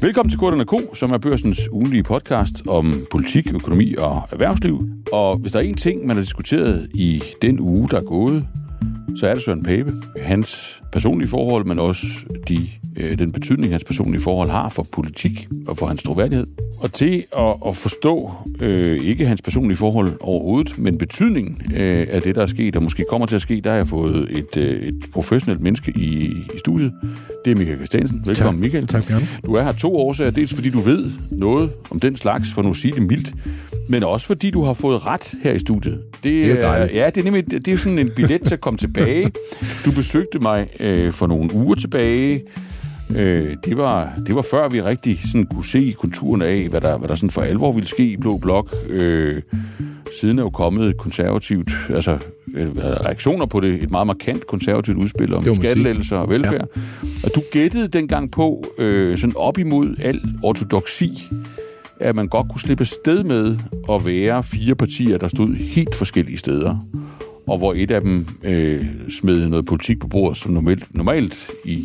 Velkommen til Korterne Ko, som er børsens ugenlige podcast om politik, økonomi og erhvervsliv. Og hvis der er en ting, man har diskuteret i den uge, der er gået, så er det Søren Pape. Hans personlige forhold, men også de, øh, den betydning, hans personlige forhold har for politik og for hans troværdighed. Og til at, at forstå øh, ikke hans personlige forhold overhovedet, men betydningen øh, af det, der er sket, og måske kommer til at ske, der har jeg fået et, øh, et professionelt menneske i, i studiet. Det er Michael Christiansen. Velkommen, tak. Michael. Tak, Bjørn. Du er her to årsager. Dels fordi du ved noget om den slags, for nu at sige det mildt, men også fordi du har fået ret her i studiet. Det, det er jo dejligt. Ja, det er nemlig det er sådan en billet til at komme tilbage. Du besøgte mig øh, for nogle uger tilbage. Øh, det, var, det var før vi rigtig sådan kunne se konturen af, hvad der, hvad der sådan for alvor ville ske i Blå Blok. Øh, siden er jo kommet et konservativt, altså øh, reaktioner på det, et meget markant konservativt udspil om skattelettelser og velfærd. Ja. Og du gættede dengang på, øh, sådan op imod al ortodoksi, at man godt kunne slippe sted med at være fire partier, der stod helt forskellige steder, og hvor et af dem øh, smed noget politik på bordet, som normalt, normalt i,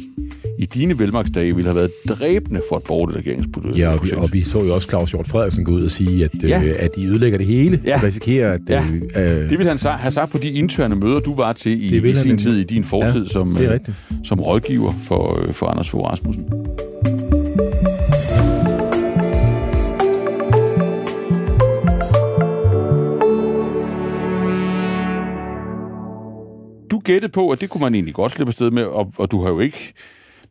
i dine velmagtsdage ville have været dræbende for et borgerligt regeringsprojekt. Ja, og vi, og vi så jo også Claus Hjort Frederiksen gå ud og sige, at, Ja. øh, at de ødelægger det hele, Ja. og risikerer, at... Ja. Øh, Det ville han have sagt på de interne møder, du var til i, i sin tid, i din fortid Ja, som, øh, som rådgiver for, øh, for Anders Fogh Rasmussen. Du gættede på, at det kunne man egentlig godt slippe afsted med, og, og du har jo ikke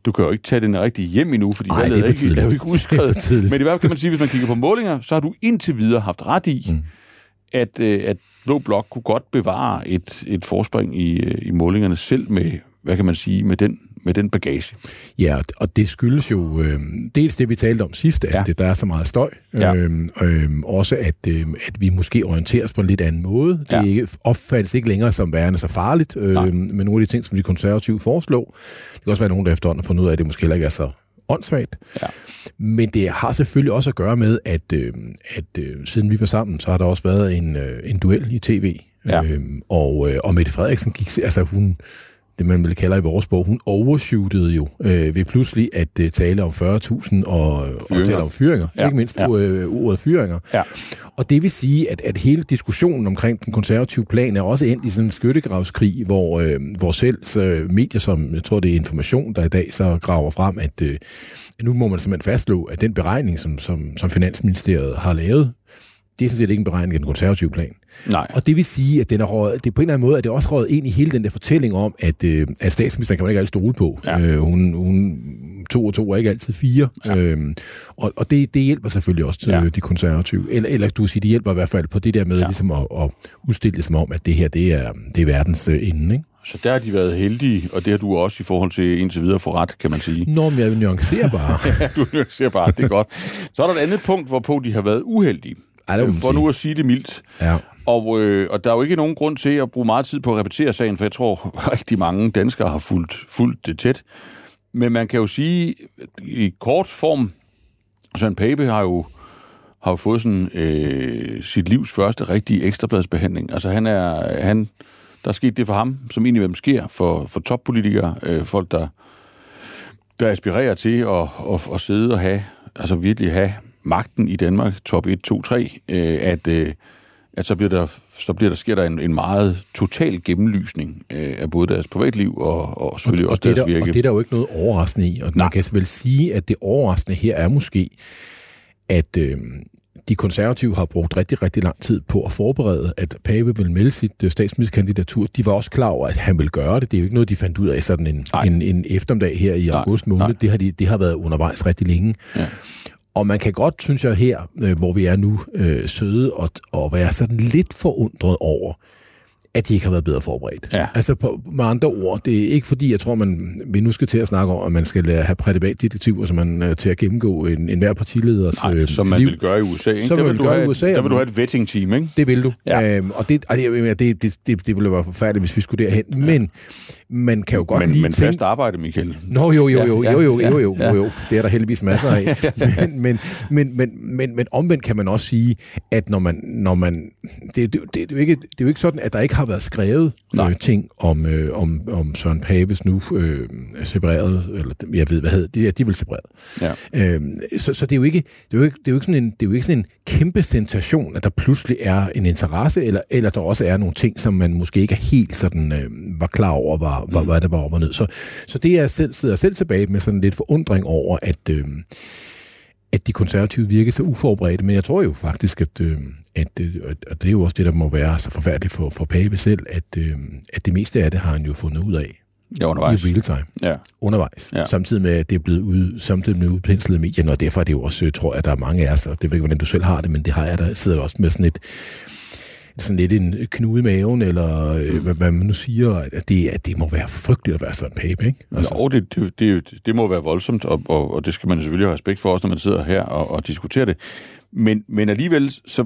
du kan jo ikke tage den rigtig hjem endnu, fordi Ej, er er, for ikke, jo ikke udskrevet. Men i hvert fald kan man sige, hvis man kigger på målinger, så har du indtil videre haft ret i, mm. at, øh, at Blå Blok kunne godt bevare et, et forspring i, øh, i målingerne, selv med, hvad kan man sige, med den, med den bagage. Ja, og det skyldes jo øh, dels det, vi talte om sidst, at Ja. der er så meget støj. Ja. Øh, øh, også at, øh, at vi måske orienterer os på en lidt anden måde. Det Ja. ikke, opfattes ikke længere som værende så farligt Nej. øh, med nogle af de ting, som de konservative foreslår. Det kan også være nogen, der efterhånden har fundet ud af, at det måske heller ikke er så åndssvagt. Ja. Men det har selvfølgelig også at gøre med, at, øh, at øh, siden vi var sammen, så har der også været en, øh, en duel i tv. Ja. Øhm, og, øh, og Mette Frederiksen gik, altså hun, det man vil kalde i vores bog, hun overshootede jo øh, ved pludselig at øh, tale om 40.000 og, og tale om fyringer, Ja, ikke mindst ja. øh, ordet fyringer. Ja. Og det vil sige, at, at hele diskussionen omkring den konservative plan er også endt i sådan en skyttegravskrig, hvor, øh, hvor selv øh, medier som, jeg tror det er Information, der i dag så graver frem, at øh, nu må man simpelthen fastslå, at den beregning, som, som, som Finansministeriet har lavet, det er sådan set ikke en beregning af den konservative plan. Nej. Og det vil sige, at den er røget, det er på en eller anden måde, at det er også røget ind i hele den der fortælling om, at, øh, at statsministeren kan man ikke altid stole på. Ja. Øh, hun, hun, to og to er ikke altid fire. Ja. Øhm, og og det, det hjælper selvfølgelig også til Ja. ja. de konservative. Eller, eller du vil sige, det hjælper i hvert fald på det der med Ja. ligesom at, at udstille det som om, at det her, det er, det er verdens øh, ende. Ikke? Så der har de været heldige, og det har du også i forhold til indtil videre for ret, kan man sige. Nå, men jeg nuancerer bare. Ja, du ser bare, det er godt. Så er der et andet punkt, hvorpå de har været uheldige. Ej, det man for nu at sige det mildt. ja. Og, øh, og der er jo ikke nogen grund til at bruge meget tid på at repetere sagen, for jeg tror, rigtig mange danskere har fulgt, fulgt det tæt. Men man kan jo sige, i kort form, Søren Pape har jo, har jo fået sådan, øh, sit livs første rigtige ekstrabladsbehandling. Altså han er, han, der er sket det for ham, som egentlig hvem sker for, for toppolitikere, øh, folk der, der aspirerer til at, at, at sidde og have, altså virkelig have magten i Danmark, top 1, 2, 3, øh, at, øh, at så bliver der, så bliver der, sker der en, en meget total gennemlysning øh, af både deres privatliv og, og selvfølgelig også det er deres der, virke. Og det er der jo ikke noget overraskende i. Og Nej. man kan vel sige, at det overraskende her er måske, at øh, de konservative har brugt rigtig, rigtig lang tid på at forberede, at Pape vil melde sit øh, statsministerkandidatur. De var også klar over, at han vil gøre det. Det er jo ikke noget, de fandt ud af sådan en, en, en eftermiddag her i Nej, august måned. nej. Det har, de, det har været undervejs rigtig længe. Ja. Og man kan godt, synes jeg her, øh, hvor vi er nu, øh, søde og, og være sådan lidt forundret over, at de ikke har været bedre forberedt. Ja. Altså på, med andre ord, det er ikke fordi, jeg tror, man, vi nu skal til at snakke om, at man skal have privatdetektiver, så man øh, til at gennemgå en, en hver partileders Nej, øh, som man liv. vil gøre i USA. Ikke? Som man vil vil du gøre i have, USA, Der og vil du have et vetting-team, ikke? Det vil du. Ja. Øhm, og det, jeg mener, det, det, det, det ville være forfærdeligt, hvis vi skulle derhen. Men man kan jo godt Men, lige men tænke... fast arbejde, Michael. Nå, jo, jo, jo, Ja, jo, jo, ja, jo, jo, ja. jo, jo. Det er der heldigvis masser af. men, men, men, men, men, men omvendt kan man også sige, at når man... Når man det, det, det, det, er jo ikke, det er jo ikke sådan, at der ikke har har været skrevet øh, ting om, øh, om, om Søren Papes nu øh, separeret, eller jeg ved, hvad hedder det, er, de er vel separeret. Ja. Øh, så, så det er jo ikke, det er jo ikke, det er jo ikke sådan en, det er jo ikke sådan en kæmpe sensation, at der pludselig er en interesse, eller, eller der også er nogle ting, som man måske ikke er helt sådan øh, var klar over, var, var, mm. hvad der var op og ned. Så, så det er selv, sidder selv tilbage med sådan lidt forundring over, at øh, at de konservative virker så uforberedte, men jeg tror jo faktisk, at, øh, at, øh, at det er jo også det, der må være så forfærdeligt for, for Pape selv, at, øh, at det meste af det har han jo fundet ud af. Ja, undervejs. I real time. Ja. Undervejs. Ja. Samtidig med, at det er blevet ud, samtidig med udpenslet i medierne, og derfor er det jo også, tror jeg, at der er mange af os, og det ved ikke, hvordan du selv har det, men det har jeg, der sidder også med sådan et, sådan lidt en knude i maven, eller mm. hvad, hvad man nu siger, at det, at det må være frygteligt at være sådan en pape, ikke? Altså. Jo, det, det, det, det må være voldsomt, og, og, og det skal man selvfølgelig have respekt for, også når man sidder her og, og diskuterer det. Men, men alligevel, så,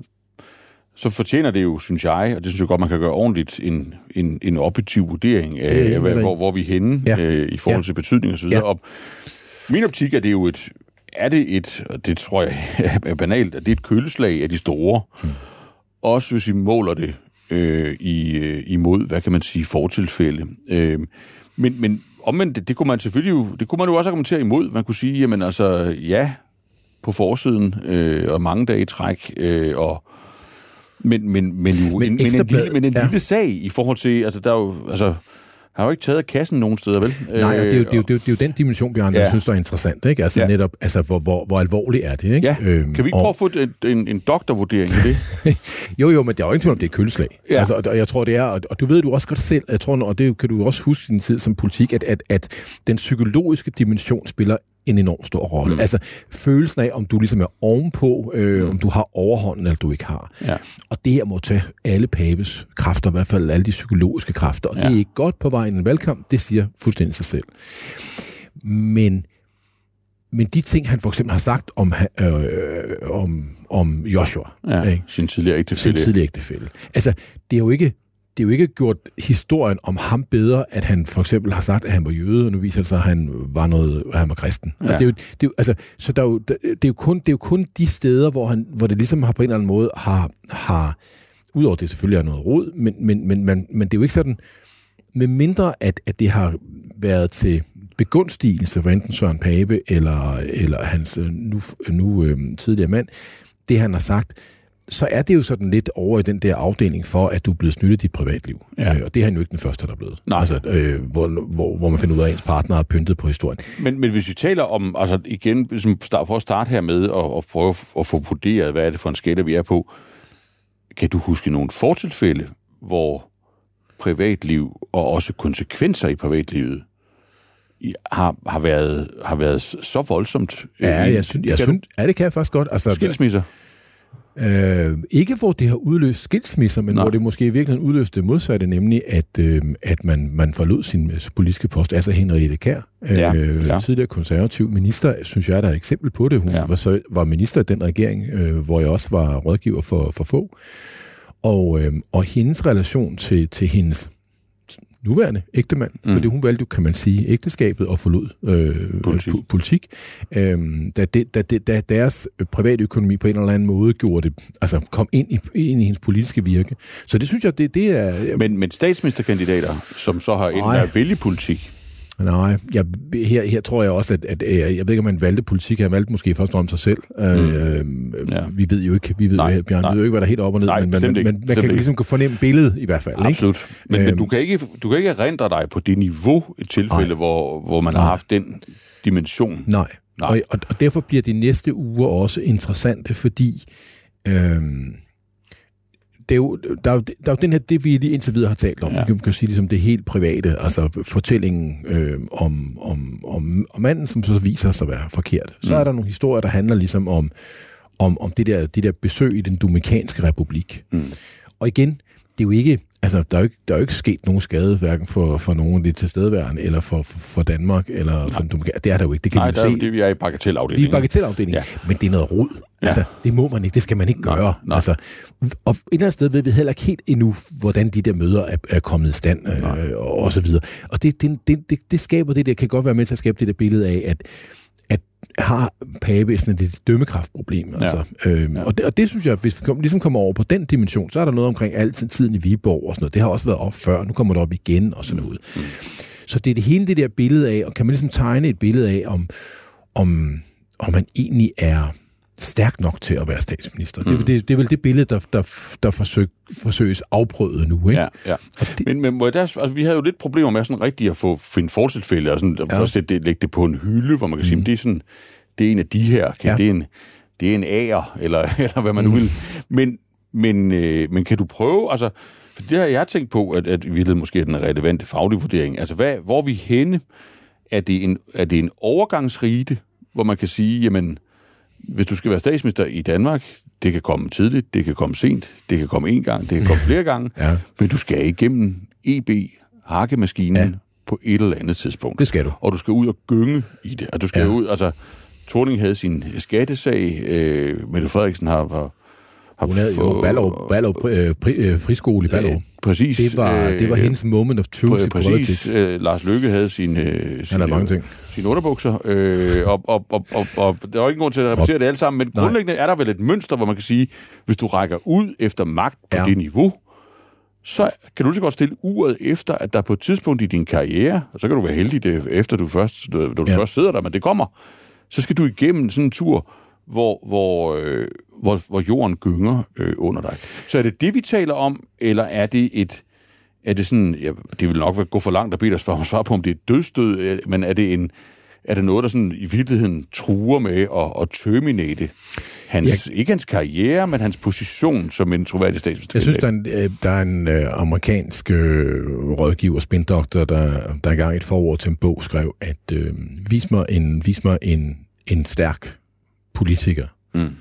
så fortjener det jo, synes jeg, og det synes jeg godt, man kan gøre ordentligt, en, en, en objektiv vurdering af, det, hvad, hvor, hvor vi er henne ja. øh, i forhold ja. til betydning osv. Ja. Og min optik er det jo et, er det et, og det tror jeg er banalt, at det er et køleslag af de store. Hmm også hvis vi måler det øh, i, øh, imod, hvad kan man sige, fortilfælde. Øh, men, men omvendt, det, det kunne man selvfølgelig jo, det kunne man jo også argumentere imod. Man kunne sige, jamen altså, ja, på forsiden, øh, og mange dage i træk, øh, og men, men, men, jo, men, en, men en, lille, men en ja. lille sag i forhold til, altså der er jo, altså, har jo ikke taget kassen nogen steder, vel? Nej, og det er jo, det er jo, det er jo, det er jo den dimension, Bjørn, ja. jeg synes, der er interessant. Ikke? Altså ja. netop, altså, hvor, hvor, hvor alvorligt er det? Ikke? Ja. Øhm, kan vi ikke prøve at få en, en, doktorvurdering i det? jo, jo, men der er jo ikke tvivl om, det er køleslag. Ja. Altså, og jeg tror, det er, og, og du ved du også godt selv, jeg tror, og det kan du også huske din tid som politik, at, at, at den psykologiske dimension spiller en enorm stor rolle. Mm. Altså følelsen af, om du ligesom er ovenpå, øh, mm. om du har overhånden, eller du ikke har. Ja. Og det her må tage alle Papes kræfter, i hvert fald alle de psykologiske kræfter. Og ja. det er ikke godt på vejen en valgkamp, det siger fuldstændig sig selv. Men, men de ting, han for eksempel har sagt om, øh, om, om Joshua, ja, ikke? sin tidligere ægtefælde. Sin tidligere ægtefælde. Altså, det er jo ikke det er jo ikke gjort historien om ham bedre, at han for eksempel har sagt, at han var jøde, og nu viser det sig, at han var, noget, at han var kristen. Ja. Altså, det er jo, det er jo, altså, så der er jo, det, er jo kun, det er jo kun de steder, hvor, han, hvor det ligesom har på en eller anden måde har, har udover det selvfølgelig er noget råd, men, men, men, men, men det er jo ikke sådan, med mindre at, at det har været til begunstigelse for enten Søren Pape eller, eller hans nu, nu øh, tidligere mand, det han har sagt, så er det jo sådan lidt over i den der afdeling for, at du er blevet snyttet i dit privatliv. Ja. Øh, og det er han jo ikke den første, der er blevet. Nej. Altså, øh, hvor, hvor, hvor man finder ud af, at ens partner har pyntet på historien. Men, men hvis vi taler om, altså igen, for at starte her med og, og prøve at få vurderet, hvad er det for en skala, vi er på, kan du huske nogle fortilfælde, hvor privatliv og også konsekvenser i privatlivet har, har, været, har været så voldsomt? Ja, jeg synes, jeg synes, ja, det kan jeg faktisk godt. Altså, skilsmisser? Øh, ikke hvor det har udløst skilsmisser, men Nej. hvor det måske i virkeligheden udløste det modsatte, nemlig at, øh, at man, man forlod sin øh, politiske post. Altså Henriette Kær, øh, ja, ja. tidligere konservativ minister, synes jeg, der er et eksempel på det. Hun ja. var, så, var minister i den regering, øh, hvor jeg også var rådgiver for, for få. Og, øh, og hendes relation til, til hendes nuværende ægtemand, mm. fordi hun valgte, kan man sige, ægteskabet og forlod øh, politik. Po- politik øh, da, det, da, det, da deres private økonomi på en eller anden måde gjorde det, altså kom ind i, ind i hendes politiske virke. Så det synes jeg, det, det er... Men, men statsministerkandidater, som så har enten at vælge politik, Nej, jeg, her, her tror jeg også, at, at, at jeg ved ikke, om man valgte politik. Han valgte måske først fremmest sig selv. Mm. Øh, ja. Vi ved jo ikke, vi ved, nej, Bjørn, nej. ved jo ikke, hvad der er helt op og ned, nej, men, men, men man kan ligesom fornemme billedet i hvert fald. Absolut. Ikke? Men, øhm, men du, kan ikke, du kan ikke erindre dig på det niveau, et tilfælde, hvor, hvor man nej. har haft den dimension. Nej, nej. Og, og, derfor bliver de næste uger også interessante, fordi... Øhm, det er jo, der, er jo, der er jo den her, det vi lige indtil videre har talt om, ja. man kan sige ligesom det helt private, altså fortællingen øh, om, om, om, om manden, som så viser sig at være forkert. Så mm. er der nogle historier, der handler ligesom om, om, om det, der, det der besøg i den Dominikanske Republik. Mm. Og igen, det er jo ikke, altså, der er jo ikke, der er jo ikke sket nogen skade, hverken for, for nogen af de tilstedeværende, eller for, for, for Danmark, eller for den Det er der jo ikke, det kan Nej, vi jo se. Det, vi er i bagatelafdelingen. Vi er i bagatelafdelingen, ja. men det er noget rod. Ja. Altså, det må man ikke, det skal man ikke gøre. Nej, nej. Altså, og et eller andet sted ved vi heller ikke helt endnu, hvordan de der møder er, er kommet i stand, øh, og, og så videre. Og det, det, det, det, det skaber det der, kan godt være med til at skabe det der billede af, at har Pape sådan et dømmekraftproblem. Ja. Altså. Øhm, ja. og, det, og det synes jeg, hvis vi kom, ligesom kommer over på den dimension, så er der noget omkring alt tiden i Viborg og sådan noget. Det har også været op før, nu kommer det op igen og sådan noget. Mm. Så det er det hele det der billede af, og kan man ligesom tegne et billede af, om, om, om man egentlig er stærk nok til at være statsminister. Mm. Det, det, det er vel det billede, der, der, der forsøg, forsøges afprøvet nu. Ikke? Ja, ja. Det, men, men der, altså, vi havde jo lidt problemer med sådan rigtig at få finde fortilfælde, og sådan, ja. at sætte det, lægge det på en hylde, hvor man kan mm. sige, det er sådan, det er en af de her, kan, ja. det, er en, det er en ære, eller, eller hvad man nu mm. vil. Men, men, øh, men kan du prøve, altså, for det har jeg tænkt på, at, at vi måske er den relevante faglige vurdering. Altså, hvad, hvor er vi henne? Er det en, er det en overgangsrite, hvor man kan sige, jamen, hvis du skal være statsminister i Danmark, det kan komme tidligt, det kan komme sent, det kan komme en gang, det kan komme flere gange, ja. men du skal igennem EB, hakkemaskinen, ja. på et eller andet tidspunkt. Det skal du. Og du skal ud og gynge i det. Og du skal ja. ud, altså, Torning havde sin skattesag, øh, Mette Frederiksen har, var, har Hun havde jo Ballerup, Ballerup, øh, øh, friskole i Ballerup. Øh, præcis. Det var, øh, det var hendes moment of truth pr- Præcis. Øh, Lars Lykke havde sin, øh, sin, Han mange ting. sine underbukser, øh, og, og, og, og, og der var ikke grund til at repetere det alt sammen, men Nej. grundlæggende er der vel et mønster, hvor man kan sige, hvis du rækker ud efter magt på ja. det niveau, så kan du lige så godt stille uret efter, at der på et tidspunkt i din karriere, og så kan du være heldig, det, efter du først, da du ja. først sidder der, men det kommer, så skal du igennem sådan en tur, hvor, hvor, øh, hvor, hvor jorden gynger øh, under dig. Så er det det, vi taler om, eller er det et... Er det sådan, ja, det vil nok gå for langt at bede dig svare, på, om det er dødstød, øh, men er det, en, er det noget, der sådan i virkeligheden truer med at, at terminate hans, jeg, ikke hans karriere, men hans position som en troværdig statsminister? Jeg synes, der er en, øh, der er en uh, amerikansk uh, rådgiver, spindoktor, der, der engang i et forår til en bog skrev, at uh, vis mig en, vis mig en, en stærk politiker, mm.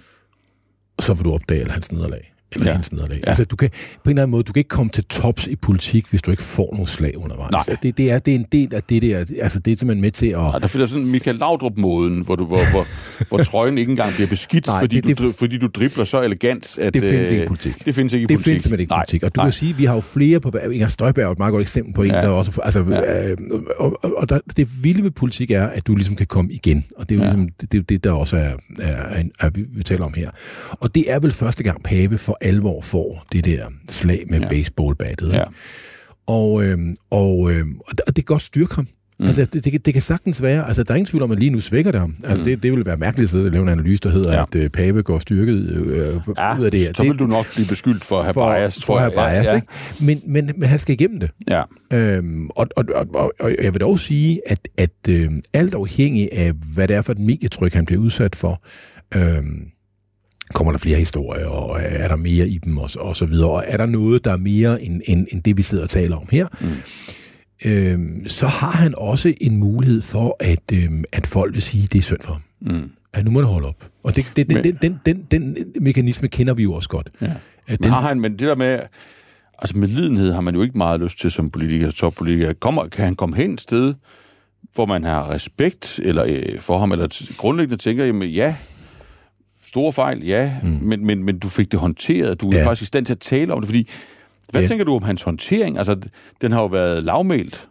så vil du opdage hans nederlag eller ja. hans nederlag. Ja. Altså, du kan, på en eller anden måde, du kan ikke komme til tops i politik, hvis du ikke får nogle slag undervejs. Nej. Altså, det, det, er, det er en del af det der, altså det er simpelthen med til at... Nej, der finder sådan Michael Laudrup-måden, hvor, du, hvor, hvor, hvor trøjen ikke engang bliver beskidt, Nej, fordi, det, du, det, fordi du dribler så elegant, at... Det findes ikke i politik. Det findes ikke i det politik. Det findes simpelthen ikke i politik. Og du Nej. kan sige, vi har jo flere på... Inger Støjberg er et meget godt eksempel på en, ja. der også... Altså, ja. øh, og, og, og der, det vilde med politik er, at du ligesom kan komme igen. Og det er jo ja. ligesom, det, det, det, der også er, er, er, er, vi taler om her. Og det er vel første gang Pape for alvor får det der slag med ja. baseballbattet. Ja. Og, øhm, og, øhm, og det kan godt styrke ham. Mm. Altså, det, det, det kan sagtens være. Altså, der er ingen tvivl om, at lige nu svækker det ham. Altså, mm. det, det vil være mærkeligt at lave en analyse, der hedder, ja. at uh, Pape går styrket øh, ja, ud af det her. så vil du nok blive beskyldt for at have for, bias, tror jeg. For at have bias, ja, ja. Ikke? Men, men, men han skal igennem det. Ja. Øhm, og, og, og, og, og jeg vil dog sige, at, at øh, alt afhængig af, hvad det er for et medietryk, han bliver udsat for, øh, kommer der flere historier, og er der mere i dem, og, og så videre. Og er der noget, der er mere end, end, end det, vi sidder og taler om her, mm. øhm, så har han også en mulighed for, at, øhm, at folk vil sige, at det er synd for ham. Mm. At nu må det holde op. Og det, det, men, den, den, den, den mekanisme kender vi jo også godt. Ja. Men, har han, men det der med, altså med lidenhed har man jo ikke meget lyst til som politiker, toppolitiker. Kommer, kan han komme hen et sted, hvor man har respekt eller, øh, for ham, eller grundlæggende tænker, jamen ja, store fejl, ja, mm. men, men, men du fik det håndteret. Du er ja. faktisk i stand til at tale om det, fordi... Hvad ja. tænker du om hans håndtering? Altså, den har jo været lavmælt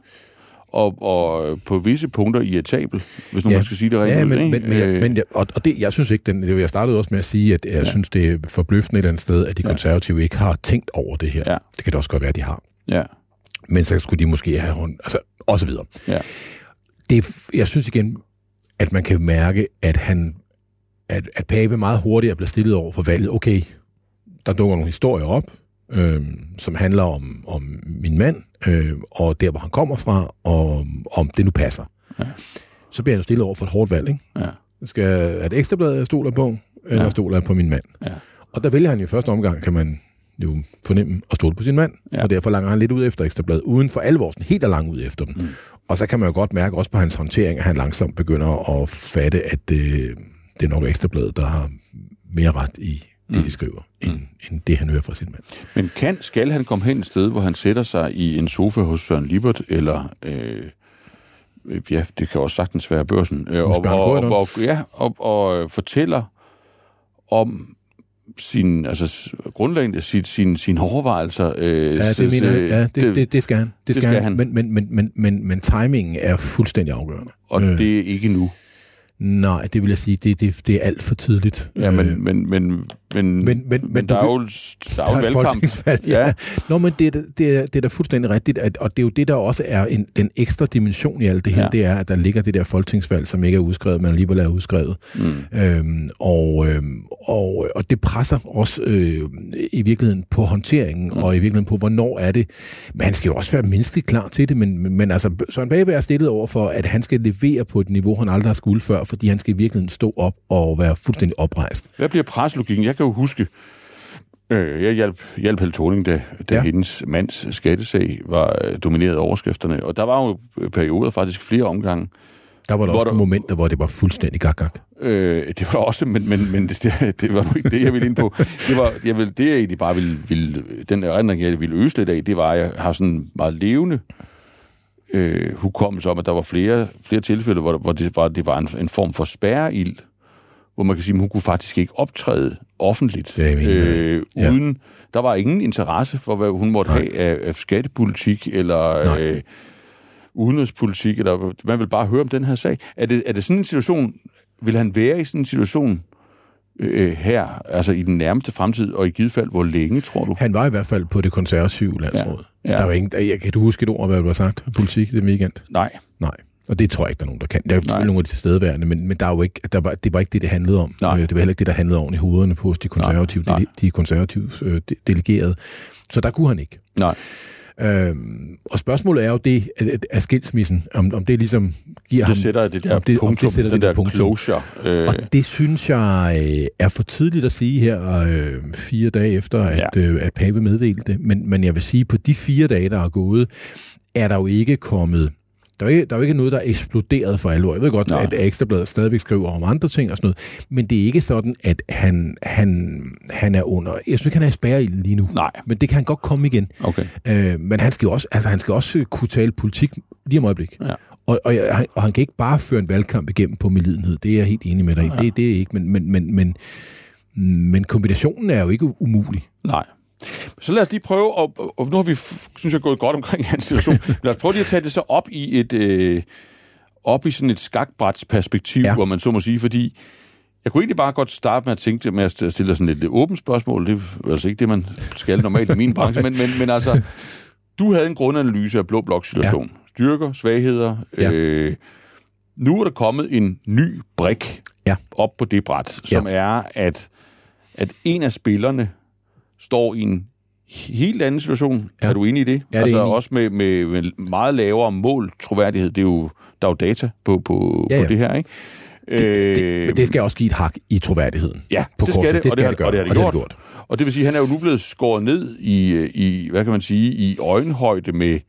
og, og på visse punkter irritabel, hvis nu ja. man skal sige det rent ja, men, men, men, øh. men, og, og det, jeg synes ikke, den, jeg startede også med at sige, at jeg ja. synes, det er forbløffende et eller andet sted, at de konservative ja. ikke har tænkt over det her. Ja. Det kan det også godt være, at de har. Ja. Men så skulle de måske have hånd, altså, og så videre. Ja. Det, jeg synes igen, at man kan mærke, at han at, at Pape meget hurtigt bliver stillet over for valget. Okay, der dukker nogle historier op, øh, som handler om, om min mand, øh, og der, hvor han kommer fra, og om det nu passer. Ja. Så bliver han stillet over for et hårdt valg. Ikke? Ja. Skal, er det ekstrablad, jeg stoler på, eller ja. stoler jeg på min mand? Ja. Og der vælger han jo i første omgang, kan man jo fornemme at stole på sin mand, ja. og derfor langer han lidt ud efter ekstrablad, uden for alvor, helt er lang ud efter dem. Mm. Og så kan man jo godt mærke også på hans håndtering, at han langsomt begynder at fatte, at øh, det er nok Ekstrabladet, der har mere ret i det, mm. de skriver, end, mm. end det, han hører fra sin mand. Men kan, skal han komme hen et sted, hvor han sætter sig i en sofa hos Søren Libert, eller... Øh, ja, det kan også sagtens være børsen, øh, og, og, og, og, ja, og, og fortæller om sin, altså grundlæggende sin, sin, sin overvejelser. Øh, ja, det mener jeg. Ja, det, det, det, skal han. Det, det skal, han. han. Men, men, men, men, men, men timingen er fuldstændig afgørende. Og øh. det er ikke nu. Nej, det vil jeg sige, det, det, det er alt for tidligt. Ja, men, men, men, men, men, men, men der, er jo, der er jo en valgkamp. Ja. ja. Nå, men det, det, er, det er da fuldstændig rigtigt, at, og det er jo det, der også er en, den ekstra dimension i alt det her, ja. det er, at der ligger det der folketingsvalg, som ikke er udskrevet, men alligevel er udskrevet. Mm. Øhm, og, øhm, og, og det presser også øh, i virkeligheden på håndteringen, mm. og i virkeligheden på, hvornår er det. Men han skal jo også være menneskeligt klar til det, men, men altså, Søren Babe er stillet over for, at han skal levere på et niveau, han aldrig har skulle før, fordi han skal i virkeligheden stå op og være fuldstændig oprejst. Hvad bliver preslogikken? Jeg kan jo huske, øh, jeg hjalp, hjalp Helle Thorning, da, da ja. hendes mands skattesag var øh, domineret af overskrifterne, og der var jo perioder, faktisk flere omgange, der var der også der, momenter, hvor det var fuldstændig gak-gak. Øh, det var også, men, men, men det, det var ikke det, jeg ville ind på. Det, var, jeg ville, det jeg egentlig bare ville, ville den erindring, jeg ville øse lidt af, det var, at jeg har sådan meget levende øh, hukommelse om, at der var flere, flere tilfælde, hvor, hvor det var, det var en, en form for spærreild, hvor man kan sige, at hun kunne faktisk ikke optræde offentligt, øh, uden... Ja. Der var ingen interesse for, hvad hun måtte Nej. have af, af skattepolitik, eller øh, udenrigspolitik, eller man vil bare høre om den her sag. Er det, er det sådan en situation, vil han være i sådan en situation øh, her, altså i den nærmeste fremtid, og i givet fald, hvor længe, tror du? Han var i hvert fald på det konservative landsråd. Ja. Ja. Der var ingen, jeg, kan du huske et ord, hvad der var sagt? Politik det weekend? Nej. Nej. Og det tror jeg ikke, der er nogen, der kan. Der er selvfølgelig nogle af de tilstedeværende, men, men der er jo ikke, der var, det var ikke det, det handlede om. Nej. Øh, det var heller ikke det, der handlede om i hovederne på de konservative, Nej. De, de konservative øh, delegerede. Så der kunne han ikke. Nej. Øhm, og spørgsmålet er jo det af skilsmissen, om, om det ligesom giver det ham... Sætter det der det, punktum, det sætter den det der punktum. closure. Øh. Og det synes jeg øh, er for tidligt at sige her øh, fire dage efter, at, ja. øh, at Pape meddelte det. Men, men jeg vil sige, på de fire dage, der er gået, er der jo ikke kommet der er, ikke, der er jo ikke noget, der er eksploderet for alvor. Jeg ved godt, Nej. at Ekstrabladet stadigvæk skriver om andre ting og sådan noget, men det er ikke sådan, at han, han, han er under... Jeg synes ikke, han er i spærreilden lige nu. Nej. Men det kan han godt komme igen. Okay. Øh, men han skal, også, altså, han skal også kunne tale politik lige om øjeblik. Ja. Og, og, og han kan ikke bare føre en valgkamp igennem på medlidenhed. Det er jeg helt enig med dig i. Ja. Det, det er ikke, men, men, men, men, men kombinationen er jo ikke umulig. Nej. Så lad os lige prøve, og, og nu har vi, synes jeg, gået godt omkring hans situation. lad os prøve lige at tage det så op i et, øh, op i sådan et skakbrætsperspektiv, ja. hvor man så må sige, fordi jeg kunne egentlig bare godt starte med at tænke med at stille sådan et lidt åbent spørgsmål. Det er altså ikke det, man skal normalt i min branche, men, men, men altså, du havde en grundanalyse af Blå Blok situation. Ja. Styrker, svagheder. Ja. Øh, nu er der kommet en ny brik ja. op på det bræt, som ja. er, at, at en af spillerne står i en helt anden situation. Ja. Er du enig i det? Ja, det altså enig. også med, med, med meget lavere mål troværdighed. Det er jo, der er jo data på, på, ja, ja. på det her, ikke? Det, det, men det skal også give et hak i troværdigheden. Ja, på det skal det, det, skal og det, gøre, og det har det, gjort. det gjort. Og det vil sige, at han er jo nu blevet skåret ned i, i hvad kan man sige, i øjenhøjde med,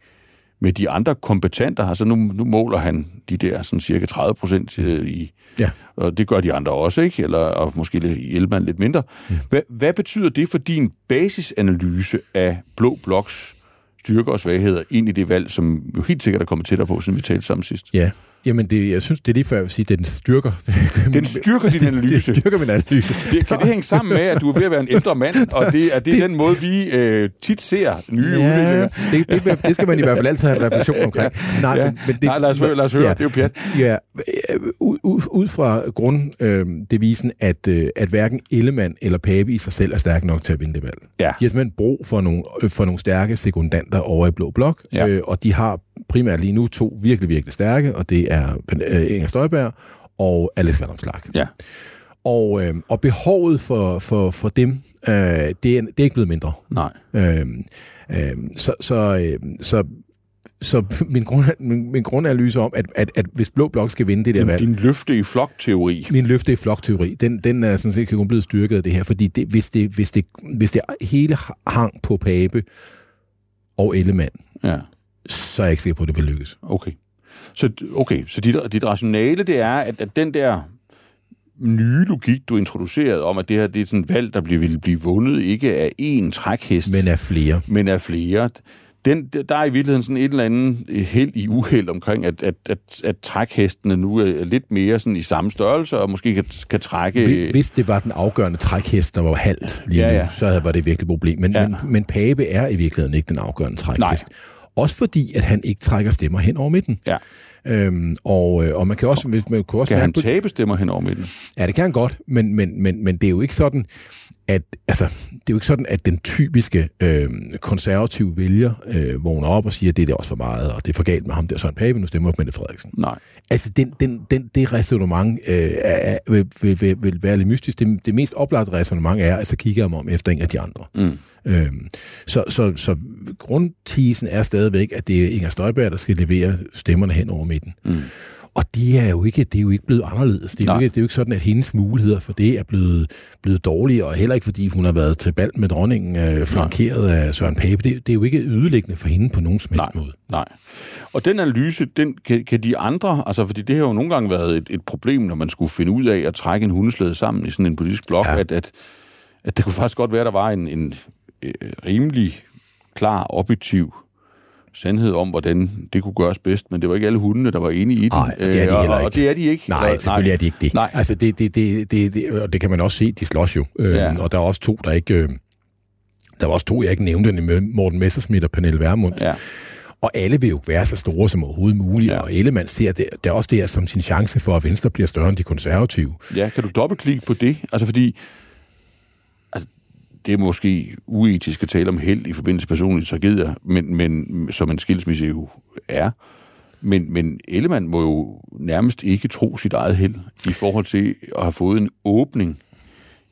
med de andre kompetenter. Altså nu, nu måler han de der sådan cirka 30 procent øh, i, ja. og det gør de andre også, ikke? Eller og måske hjælper man lidt mindre. Mm. Hvad, hvad betyder det for din basisanalyse af Blå Bloks styrker og svagheder ind i det valg, som jo helt sikkert er kommet tættere på, siden vi talte sammen sidst? Ja, Jamen, det, jeg synes, det er lige før, jeg vil sige, at den styrker. Den styrker din analyse. Det styrker min analyse. Det, kan det hænge sammen med, at du er ved at være en ældre mand, og det, er det, det den måde, vi øh, tit ser nye ja, udviklinger? Det, det, det skal man i hvert fald altid have en refleksion omkring. Nej, ja. men det, Nej lad, os, lad os høre, ja, det er jo pjat. Ja, ud, ud fra grunddevisen, øh, at, øh, at hverken Ellemann eller Pape i sig selv er stærk nok til at vinde det valg. Ja. De har simpelthen brug for nogle, for nogle stærke sekundanter over i Blå Blok, ja. øh, og de har primært lige nu to virkelig, virkelig stærke, og det er øh, Inger Støjberg og Alex Vandomslag. Ja. Og, øh, og behovet for, for, for dem, øh, det, er, det er ikke blevet mindre. Nej. Øh, øh, så, så, øh, så så min, grund, min, min grundanalyse om, at, at, at hvis Blå Blok skal vinde det der din, valg... Din løfte i flokteori. Min løfte i flokteori, den, den er sådan set kun blevet styrket af det her, fordi det, hvis, det, hvis, det, hvis det hele hang på Pape og Ellemann, ja så er jeg ikke sikker på, at det vil lykkes. Okay. Så, okay, så dit, dit rationale, det er, at, at den der nye logik, du introducerede om, at det her det er sådan et valg, der bliver, vil blive vundet, ikke af én trækhest. Men af flere. Men af flere. Den, der er i virkeligheden sådan et eller andet held i uheld omkring, at, at, at, at trækhestene nu er lidt mere sådan i samme størrelse, og måske kan, kan trække... Hvis det var den afgørende trækhest, der var halvt lige ja, ja. nu, så var det virkelig et problem. Men, ja. men, men Pape er i virkeligheden ikke den afgørende trækhest. Nej. Også fordi, at han ikke trækker stemmer hen over midten. Ja. Øhm, og, øh, og man kan også... Man kan også Kan han på- tabe stemmer hen over midten? Ja, det kan han godt, men, men, men, men det er jo ikke sådan, at altså, det er jo ikke sådan, at den typiske øh, konservative vælger øh, vågner op og siger, at det er det også for meget, og det er for galt med ham der Søren Pape, nu stemmer jeg på Mette Frederiksen. Nej. Altså, den, den, den, det resonemang øh, er, vil, vil, vil, vil være lidt mystisk. Det, det mest oplagte resonemang er, at så kigger jeg mig om efter en af de andre. Mm. Øhm, så, så, så grundtisen er stadigvæk, at det er Inger Støjberg, der skal levere stemmerne hen over midten. Mm. Og det er jo ikke, det er jo ikke blevet anderledes. Det er, jo Nej. ikke, det er jo ikke sådan, at hendes muligheder for det er blevet, blevet dårlige, og heller ikke fordi hun har været til bal med dronningen, øh, flankeret af Søren Pape. Det, det er jo ikke ødelæggende for hende på nogen som helst Nej, måde. nej. Og den analyse, den kan, kan de andre, altså fordi det har jo nogle gange været et, et problem, når man skulle finde ud af at trække en hundeslæde sammen i sådan en politisk blok, Ja. ja. at, at, at det kunne faktisk godt være, at der var en, en øh, rimelig klar, objektiv sandhed om, hvordan det kunne gøres bedst, men det var ikke alle hundene, der var enige i den. Nej, det er de Øh, og- heller Og ikke. det er de ikke. Nej, Eller- selvfølgelig er de ikke det. Nej. Altså, det, det, det, det, det, og det kan man også se, de slås jo. Øh, Ja. Og der er også to, der ikke... Øh, der var også to, jeg ikke nævnte, nemlig Morten Messerschmidt og Pernille Vermund. Ja. Og alle vil jo være så store som overhovedet muligt, Ja. og Ellemann ser det, det er også det som sin chance for, at Venstre bliver større end de konservative. Ja, kan du dobbeltklikke på det? Altså fordi, det er måske uetisk at tale om held i forbindelse med personlige tragedier, men, men som en skilsmisse jo er. Men, men Ellemann må jo nærmest ikke tro sit eget held i forhold til at have fået en åbning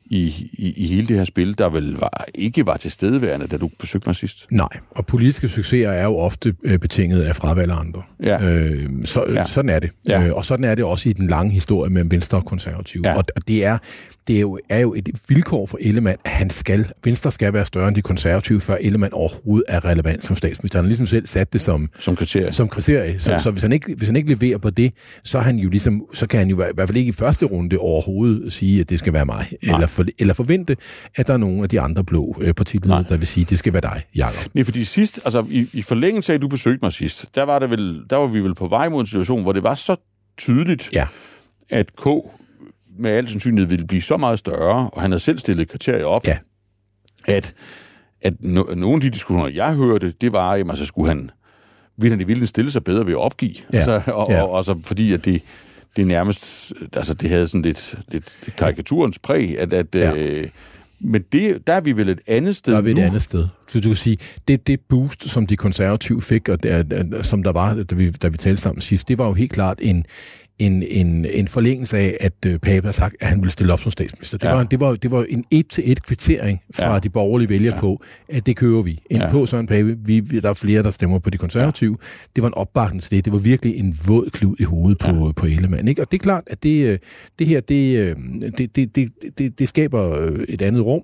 i, i, i hele det her spil, der vel var, ikke var til stedeværende, da du besøgte mig sidst. Nej, og politiske succeser er jo ofte øh, betinget af fravalg af andre. Ja. Øh, så, ja. Sådan er det. Ja. Øh, og sådan er det også i den lange historie mellem Venstre og konservative. Ja. Og, og det, er, det er, jo, er jo et vilkår for Ellemann, at han skal, Venstre skal være større end de konservative, før Ellemann overhovedet er relevant som statsminister. Han har ligesom selv sat det som, Som kriterie. som kriterie. Så, Ja. så hvis, han ikke, hvis han ikke leverer på det, så, han jo ligesom, så kan han jo i hvert fald ikke i første runde overhovedet sige, at det skal være mig. Eller, for, eller forvente, at der er nogle af de andre blå øh, partiledere, der vil sige, at det skal være dig, Jacob. Nej, fordi sidst, altså i, i forlængelse af, at du besøgte mig sidst, der var, det vel, der var vi vel på vej mod en situation, hvor det var så tydeligt, Ja. at K med al sandsynlighed ville blive så meget større, og han havde selv stillet kriterier op, Ja. at, at no, nogle af de diskussioner, jeg hørte, det var, at altså, skulle han ville han i virkeligheden stille sig bedre ved at opgive. Ja. Altså, og, Ja. og, og, så fordi at det, det nærmest, altså det havde sådan lidt, lidt karikaturens præg, at, at Ja. øh, men det, der er vi vel et andet sted Der er vi et nu. andet sted. Så du kan sige, det, det boost, som de konservative fik, og det, som der var, da vi, da vi talte sammen sidst, det var jo helt klart en, en, en, en forlængelse af, at øh, Pape har sagt, at han ville stille op som statsminister. Det, Ja. var, det, var, det var en et-til-et kvittering fra Ja. de borgerlige vælgere Ja. på, at det kører vi. Ind Ja. på Søren Pape. Vi, der er flere, der stemmer på de konservative. Ja. Det var en opbakning til det. Det var virkelig en våd klud i hovedet på, Ja. ja. på Ellemann. Ikke? Og det er klart, at det, øh, det her, det, øh, det, det, det, det, det skaber øh, et andet rum.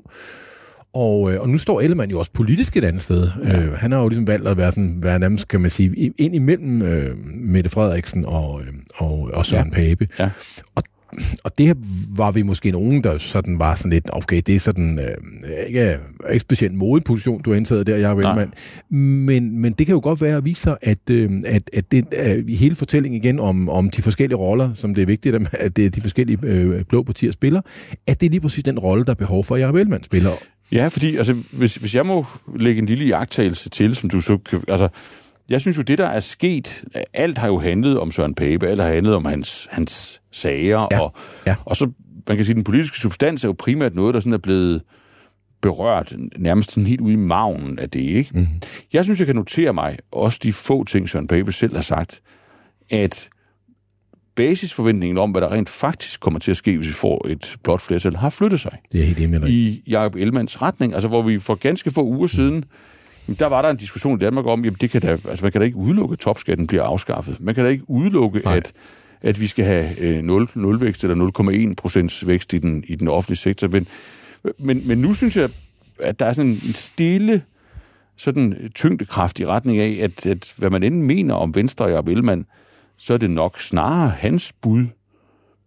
Og, øh, og nu står Ellemann jo også politisk et andet sted. Ja. Øh, han har jo ligesom valgt at være, sådan, være nærmest, kan man sige, ind imellem øh, Mette Frederiksen og, øh, og, og Søren Ja. Pape. Ja. Og, og det her var vi måske nogen, der sådan var sådan lidt, okay, det er sådan øh, ikke, ikke specielt modeposition, du har indtaget der, Jacob. Ellemann. Men, men det kan jo godt være at vise sig, at, øh, at, at det øh, hele fortællingen igen om, om de forskellige roller, som det er vigtigt, at- at det er de forskellige øh, blå partier spiller, at det er lige præcis den rolle, der er behov for, at Jacob Ellemann spiller. Ja, fordi altså, hvis, hvis jeg må lægge en lille jagttagelse til, som du så. Altså, jeg synes jo, det der er sket, alt har jo handlet om Søren Pape, alt har handlet om hans, hans sager, Ja, og, ja. og så, man kan sige, den politiske substans er jo primært noget, der sådan er blevet berørt nærmest sådan helt ude i maven af det, ikke? Mm-hmm. Jeg synes, jeg kan notere mig, også de få ting, Søren Pape selv har sagt, at basisforventningen om, hvad der rent faktisk kommer til at ske, hvis vi får et blot flertal, har flyttet sig Det er helt enig i Jacob Ellemanns retning, altså hvor vi for ganske få uger siden, jamen, der var der en diskussion i Danmark om, jamen det kan da, altså man kan da ikke udelukke, at topskatten bliver afskaffet. Man kan da ikke udelukke, Nej. at, at vi skal have øh, 0, 0 vækst eller 0,1 procents vækst i den, i den offentlige sektor. Men, men, men nu synes jeg, at der er sådan en stille sådan tyngdekraft i retning af, at, at hvad man end mener om Venstre og Jacob Ellemann, så er det nok snarere hans bud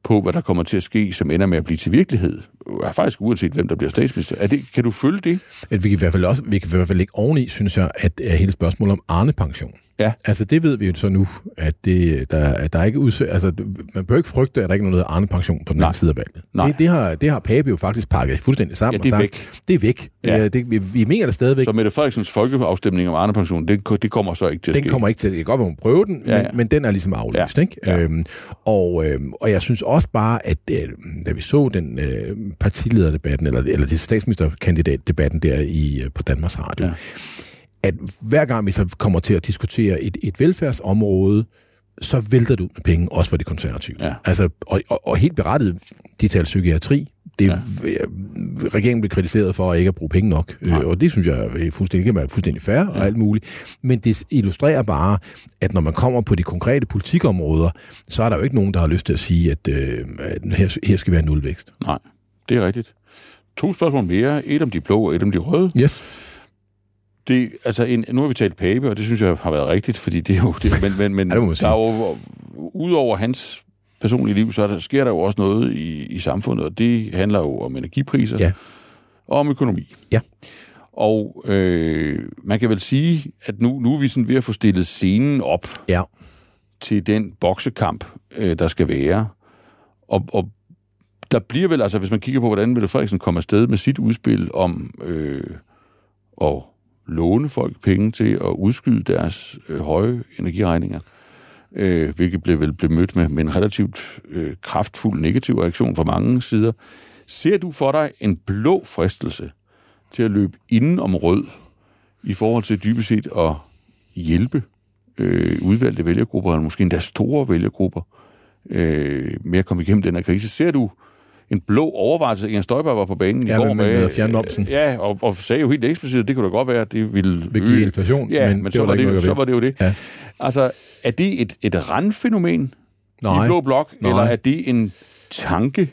på, hvad der kommer til at ske, som ender med at blive til virkelighed er faktisk uanset hvem der bliver statsminister. Er det, kan du følge det? At vi kan i hvert fald også, vi kan i hvert fald lægge oveni, synes jeg, at er hele spørgsmålet om Arne-pension. Ja. Altså det ved vi jo så nu, at, det, der, at der er ikke udsøg, altså man bør ikke frygte, at der ikke er noget Arne-pension på den Nej. anden side af valget. Nej. Det, det, har, det har Pape jo faktisk pakket fuldstændig sammen Ja, det er og sagt, væk. Det er væk. Ja. Ja. Det, vi, vi mener det stadigvæk. Så Mette Frederiksens folkeafstemning om Arne Pension, det, det kommer så ikke til at Den ske. kommer ikke til, det kan godt være, hun prøver den, ja. ja. Men, men den er ligesom aflyst. Ja, Ikke? ja. Øhm, og, øhm, og jeg synes også bare, at øh, da vi så den øh, partilederdebatten, eller, eller det statsministerkandidatdebatten der i, øh, på Danmarks Radio, Ja. at hver gang vi så kommer til at diskutere et, et velfærdsområde, så vælter ud med penge, også for de konservative. Ja. Altså, og, og, og helt berettiget, de taler psykiatri. Det, ja. Regeringen bliver kritiseret for at ikke at bruge penge nok, øh, og det synes jeg er fuldstændig, kan være fuldstændig fair ja. og alt muligt. Men det illustrerer bare, at når man kommer på de konkrete politikområder, så er der jo ikke nogen, der har lyst til at sige, at, øh, her, her skal være nulvækst. Nej, det er rigtigt. To spørgsmål mere. Et om de blå, og et om de røde. Yes. Det, altså, en, nu har vi talt Pape, og det synes jeg har været rigtigt, fordi det er jo... Det, men men, men Ja, det må man der er jo, udover hans personlige liv, så er der, sker der jo også noget i, i samfundet, og det handler jo om energipriser Ja. og om økonomi. Ja. Og øh, man kan vel sige, at nu, nu er vi sådan ved at få stillet scenen op Ja. til den boksekamp, øh, der skal være. Og, og der bliver vel, altså hvis man kigger på, hvordan Mette Frederiksen kommer afsted med sit udspil om øh, at låne folk penge til at udskyde deres øh, høje energiregninger, øh, hvilket blev vel blev mødt med, med en relativt øh, kraftfuld negativ reaktion fra mange sider. Ser du for dig en blå fristelse til at løbe inden om rød i forhold til dybest set at hjælpe øh, udvalgte vælgergrupper, eller måske endda store vælgergrupper, øh, med at komme igennem den her krise. Ser du en blå overvejelse? Ian Støjberg var på banen Ja, i går med- med at fjerne momsen. Ja, og, og sagde jo helt eksplicit, at det kunne da godt være, at det ville Vil give inflation, Ja, men, men det så, var det, så var det jo det. Ja. Altså, er det et, et randfænomen Nej. i Blå Blok, Nej. eller er det en tanke,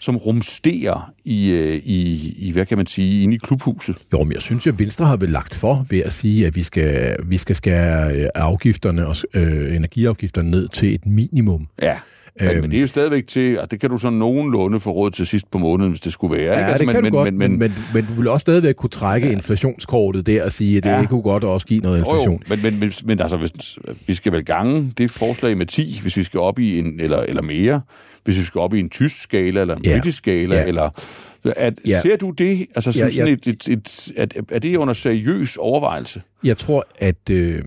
som rumsterer i, øh, i, i, hvad kan man sige, inde i klubhuset? Jo, men jeg synes jo, at Venstre har vel lagt for ved at sige, at vi skal, vi skal skære øh, afgifterne og øh, energiafgifterne ned til et minimum. Ja, men, Øhm. men det er jo stadigvæk til, og det kan du så nogenlunde få råd til sidst på måneden, hvis det skulle være. ikke? Ja, Altså, det kan men, du godt, men, men, men, men du vil også stadigvæk kunne trække ja. inflationskortet der og sige, at det Ja. ja. kunne godt også give noget Jo, jo, inflation. men, men, men, men altså, hvis, vi skal vel gange det forslag med 10, hvis vi skal op i en, eller, eller mere, hvis vi skal op i en tysk skala, eller en Ja. britisk skala, Ja. eller... At, Ja. Ser du det? Altså, Ja, sådan ja. et, et, et, at, er det under seriøs overvejelse? Jeg tror, at, øh,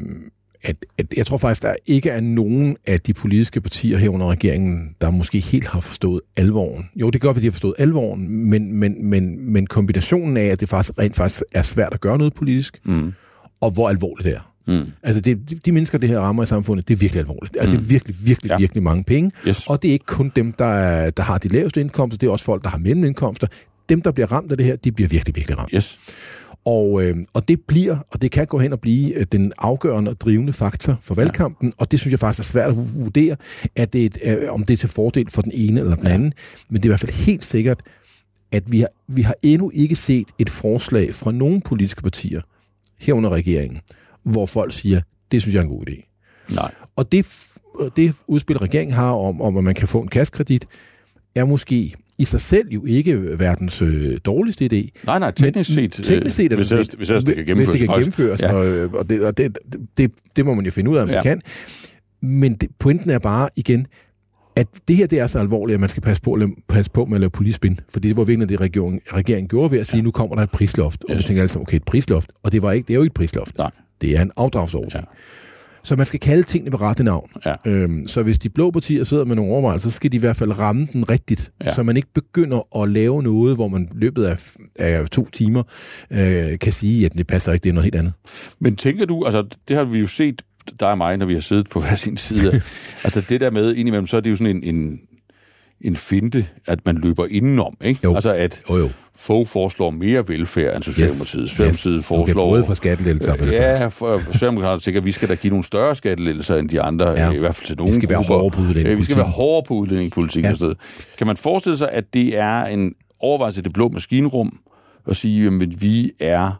at, at jeg tror faktisk, der ikke er nogen af de politiske partier herunder regeringen, der måske helt har forstået alvoren. Jo, det godt være, de har forstået alvoren, men, men, men, men kombinationen af, at det faktisk rent faktisk er svært at gøre noget politisk, Mm. og hvor alvorligt det er. Mm. Altså, det, de, de mennesker, det her rammer i samfundet, det er virkelig alvorligt. Altså, det er virkelig, virkelig, Ja. virkelig mange penge. Yes. Og det er ikke kun dem, der, er, der har de laveste indkomster, det er også folk, der har mellemindkomster. Dem, der bliver ramt af det her, de bliver virkelig, virkelig ramt. Yes. Og, øh, og det bliver, og det kan gå hen og blive øh, den afgørende og drivende faktor for valgkampen, ja. og det synes jeg faktisk er svært at vurdere, at det er et, øh, om det er til fordel for den ene eller den anden. Men det er i hvert fald helt sikkert, at vi har, vi har endnu ikke set et forslag fra nogen politiske partier, herunder regeringen, hvor folk siger, det synes jeg er en god idé. Nej. Og det, det udspil, regeringen har om, om, at man kan få en kassekredit, er måske i sig selv jo ikke verdens øh, dårligste idé. Nej, nej, teknisk set. øh, Teknisk set er hvis, det ellers, hvis ellers det kan gennemføres. Hvis det kan gennemføres, Ja. og, øh, og, det, og det, det, det må man jo finde ud af, om ja. Man kan. Men det, pointen er bare igen, at det her det er så alvorligt, at man skal passe på, lave- passe på med at lave politisk spin. Fordi det var virkelig det, regeringen, regeringen gjorde ved at sige, ja. nu kommer der et prisloft. Og Ja. vi tænker alle sammen, okay, et prisloft. Og det, var ikke, det er jo ikke et prisloft. Nej. Det er en afdragsordning. Ja. Så man skal kalde tingene ved rette navn. Ja. Øhm, så hvis de blå partier sidder med nogle overvejelser, så skal de i hvert fald ramme den rigtigt. Ja. Så man ikke begynder at lave noget, hvor man løbet af, af to timer øh, kan sige, at det passer ikke, det er noget helt andet. Men tænker du, altså det har vi jo set, dig og mig, når vi har siddet på hver sin side. altså det der med, indimellem, så er det jo sådan en, en, en finte, at man løber indenom, ikke? Jo. Altså at Jo, jo. få foreslår mere velfærd end Socialdemokratiet. Yes. Socialdemokratiet Yes. foreslår... Okay, både for skattelettelser og velfærd. Ja, for Socialdemokraterne tænker, at vi skal da give nogle større skattelettelser end de andre, Ja. i hvert fald til nogle Vi skal være grupper. hårde på udlændingepolitikken. Øh, Vi skal være hårde på udlændingepolitikken Ja. stedet. Kan man forestille sig, at det er en overvejelse i det blå maskinrum, at sige, at vi er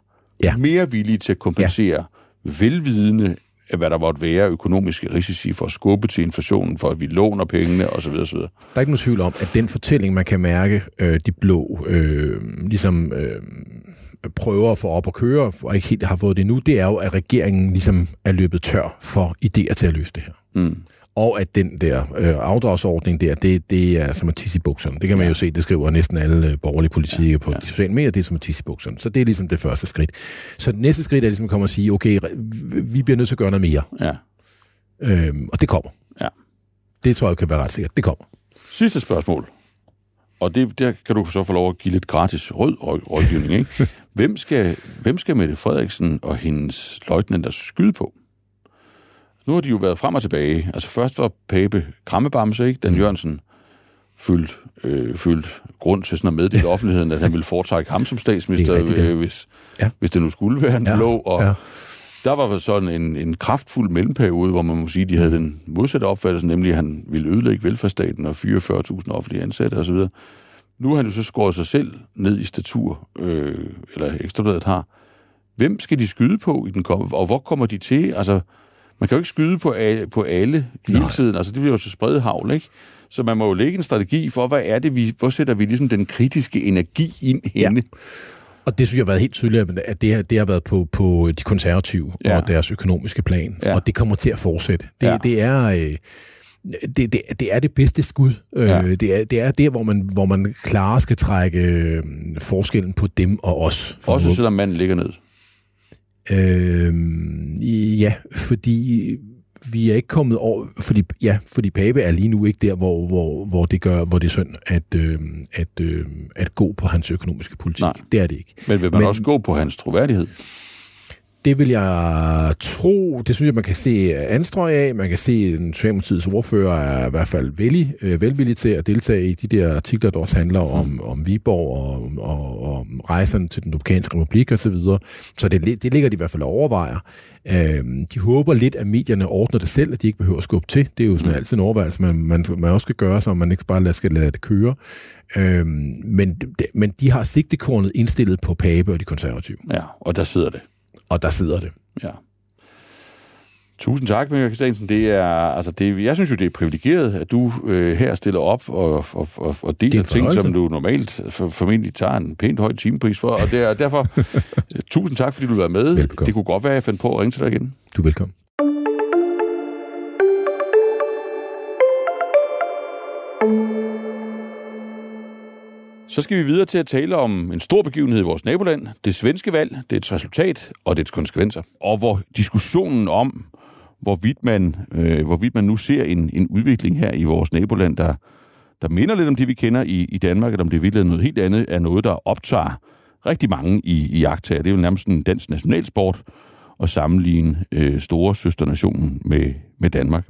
ja. mere villige til at kompensere ja. velvidende, hvad der måtte være økonomiske risici for at skubbe til inflationen, for at vi låner pengene osv. osv. Der er ikke nogen tvivl om, at den fortælling, man kan mærke, øh, de blå øh, ligesom øh, prøver at få op at køre, og ikke helt har fået det nu, det er jo, at regeringen ligesom er løbet tør for idéer til at løse det her. Mm og at den der øh, afdragsordning der, det, det er som at tisse i bukserne. Det kan man ja. jo se, det skriver næsten alle øh, borgerlige politikere ja. på ja. de sociale medier, det er som at tisse i bukserne. Så det er ligesom det første skridt. Så det næste skridt er ligesom at komme og sige, okay, vi bliver nødt til at gøre noget mere. Ja. Øhm, og det kommer. Ja. Det tror jeg kan være ret sikkert. Det kommer. Sidste spørgsmål. Og det, der kan du så få lov at give lidt gratis rød rådgivning, ikke? hvem, skal, hvem skal Mette Frederiksen og hendes løjtnant der skyde på? Nu har de jo været frem og tilbage. Altså først var Pape krammebamse, ikke? Dan Jørgensen fyldt, øh, fyldt grund til sådan at meddele offentligheden, at han ville foretrække ham som statsminister, rigtigt, øh, hvis, ja. hvis det nu skulle være en ja. blå. Og ja. der var sådan en, en kraftfuld mellemperiode, hvor man må sige, at de havde den modsatte opfattelse, nemlig at han ville ødelægge velfærdsstaten og 44.000 offentlige ansatte osv. Nu har han jo så skåret sig selv ned i statur, øh, eller ekstrabladet har. Hvem skal de skyde på i den kommende, og hvor kommer de til? Altså, man kan jo ikke skyde på alle, på alle hele Nej. tiden. Altså, det bliver jo så spredt havl, ikke? Så man må jo lægge en strategi for, hvad er det, vi, hvor sætter vi ligesom den kritiske energi ind henne? Ja. Og det synes jeg har været helt tydeligt, at det, det har været på, på de konservative ja. og deres økonomiske plan. Ja. Og det kommer til at fortsætte. Det, ja. det er... Øh, det, det, det er det bedste skud. Øh, ja. Øh, det, er, det er der, hvor man, hvor man klarer skal trække øh, forskellen på dem og os. Også selvom manden ligger ned. Øh, ja, fordi vi er ikke kommet over, fordi, ja, fordi Pape er lige nu ikke der, hvor, hvor, hvor det gør, hvor det er synd at, øh, at, øh, at gå på hans økonomiske politik. Nej. Det er det ikke. Men vil man Men, også gå på hans troværdighed? Det vil jeg tro, det synes jeg, man kan se anstrøg af. Man kan se, at Socialdemokratiets ordfører er i hvert fald vellig, øh, velvillig til at deltage i de der artikler, der også handler om, om Viborg og, og, og rejserne til den Dominikanske Republik osv. Så, videre. så det, det ligger de i hvert fald og overvejer. Øh, de håber lidt, at medierne ordner det selv, at de ikke behøver at skubbe til. Det er jo sådan mm. altid en overvejelse, man, man, man også skal gøre, så man ikke bare skal lade det køre. Øh, men, men de har sigtekornet indstillet på Pape og de konservative. Ja, og der sidder det og der sidder det. Ja. Tusind tak, Michael Christiansen. Det er, altså det, jeg synes jo, det er privilegeret, at du øh, her stiller op og, og, og, og deler ting, som du normalt for, formentlig tager en pænt høj timepris for. Og det er derfor, tusind tak, fordi du var med. Velbekomme. Det kunne godt være, at jeg fandt på at ringe til dig igen. Du er velkommen. Så skal vi videre til at tale om en stor begivenhed i vores naboland. Det svenske valg, dets resultat og dets konsekvenser. Og hvor diskussionen om, hvorvidt man, øh, hvorvidt man nu ser en, en udvikling her i vores naboland, der, der minder lidt om det, vi kender i, i Danmark, eller om det er noget helt andet, er noget, der optager rigtig mange i, i jagttager. Det er jo nærmest en dansk nationalsport at sammenligne øh, store søsternationen med, med Danmark.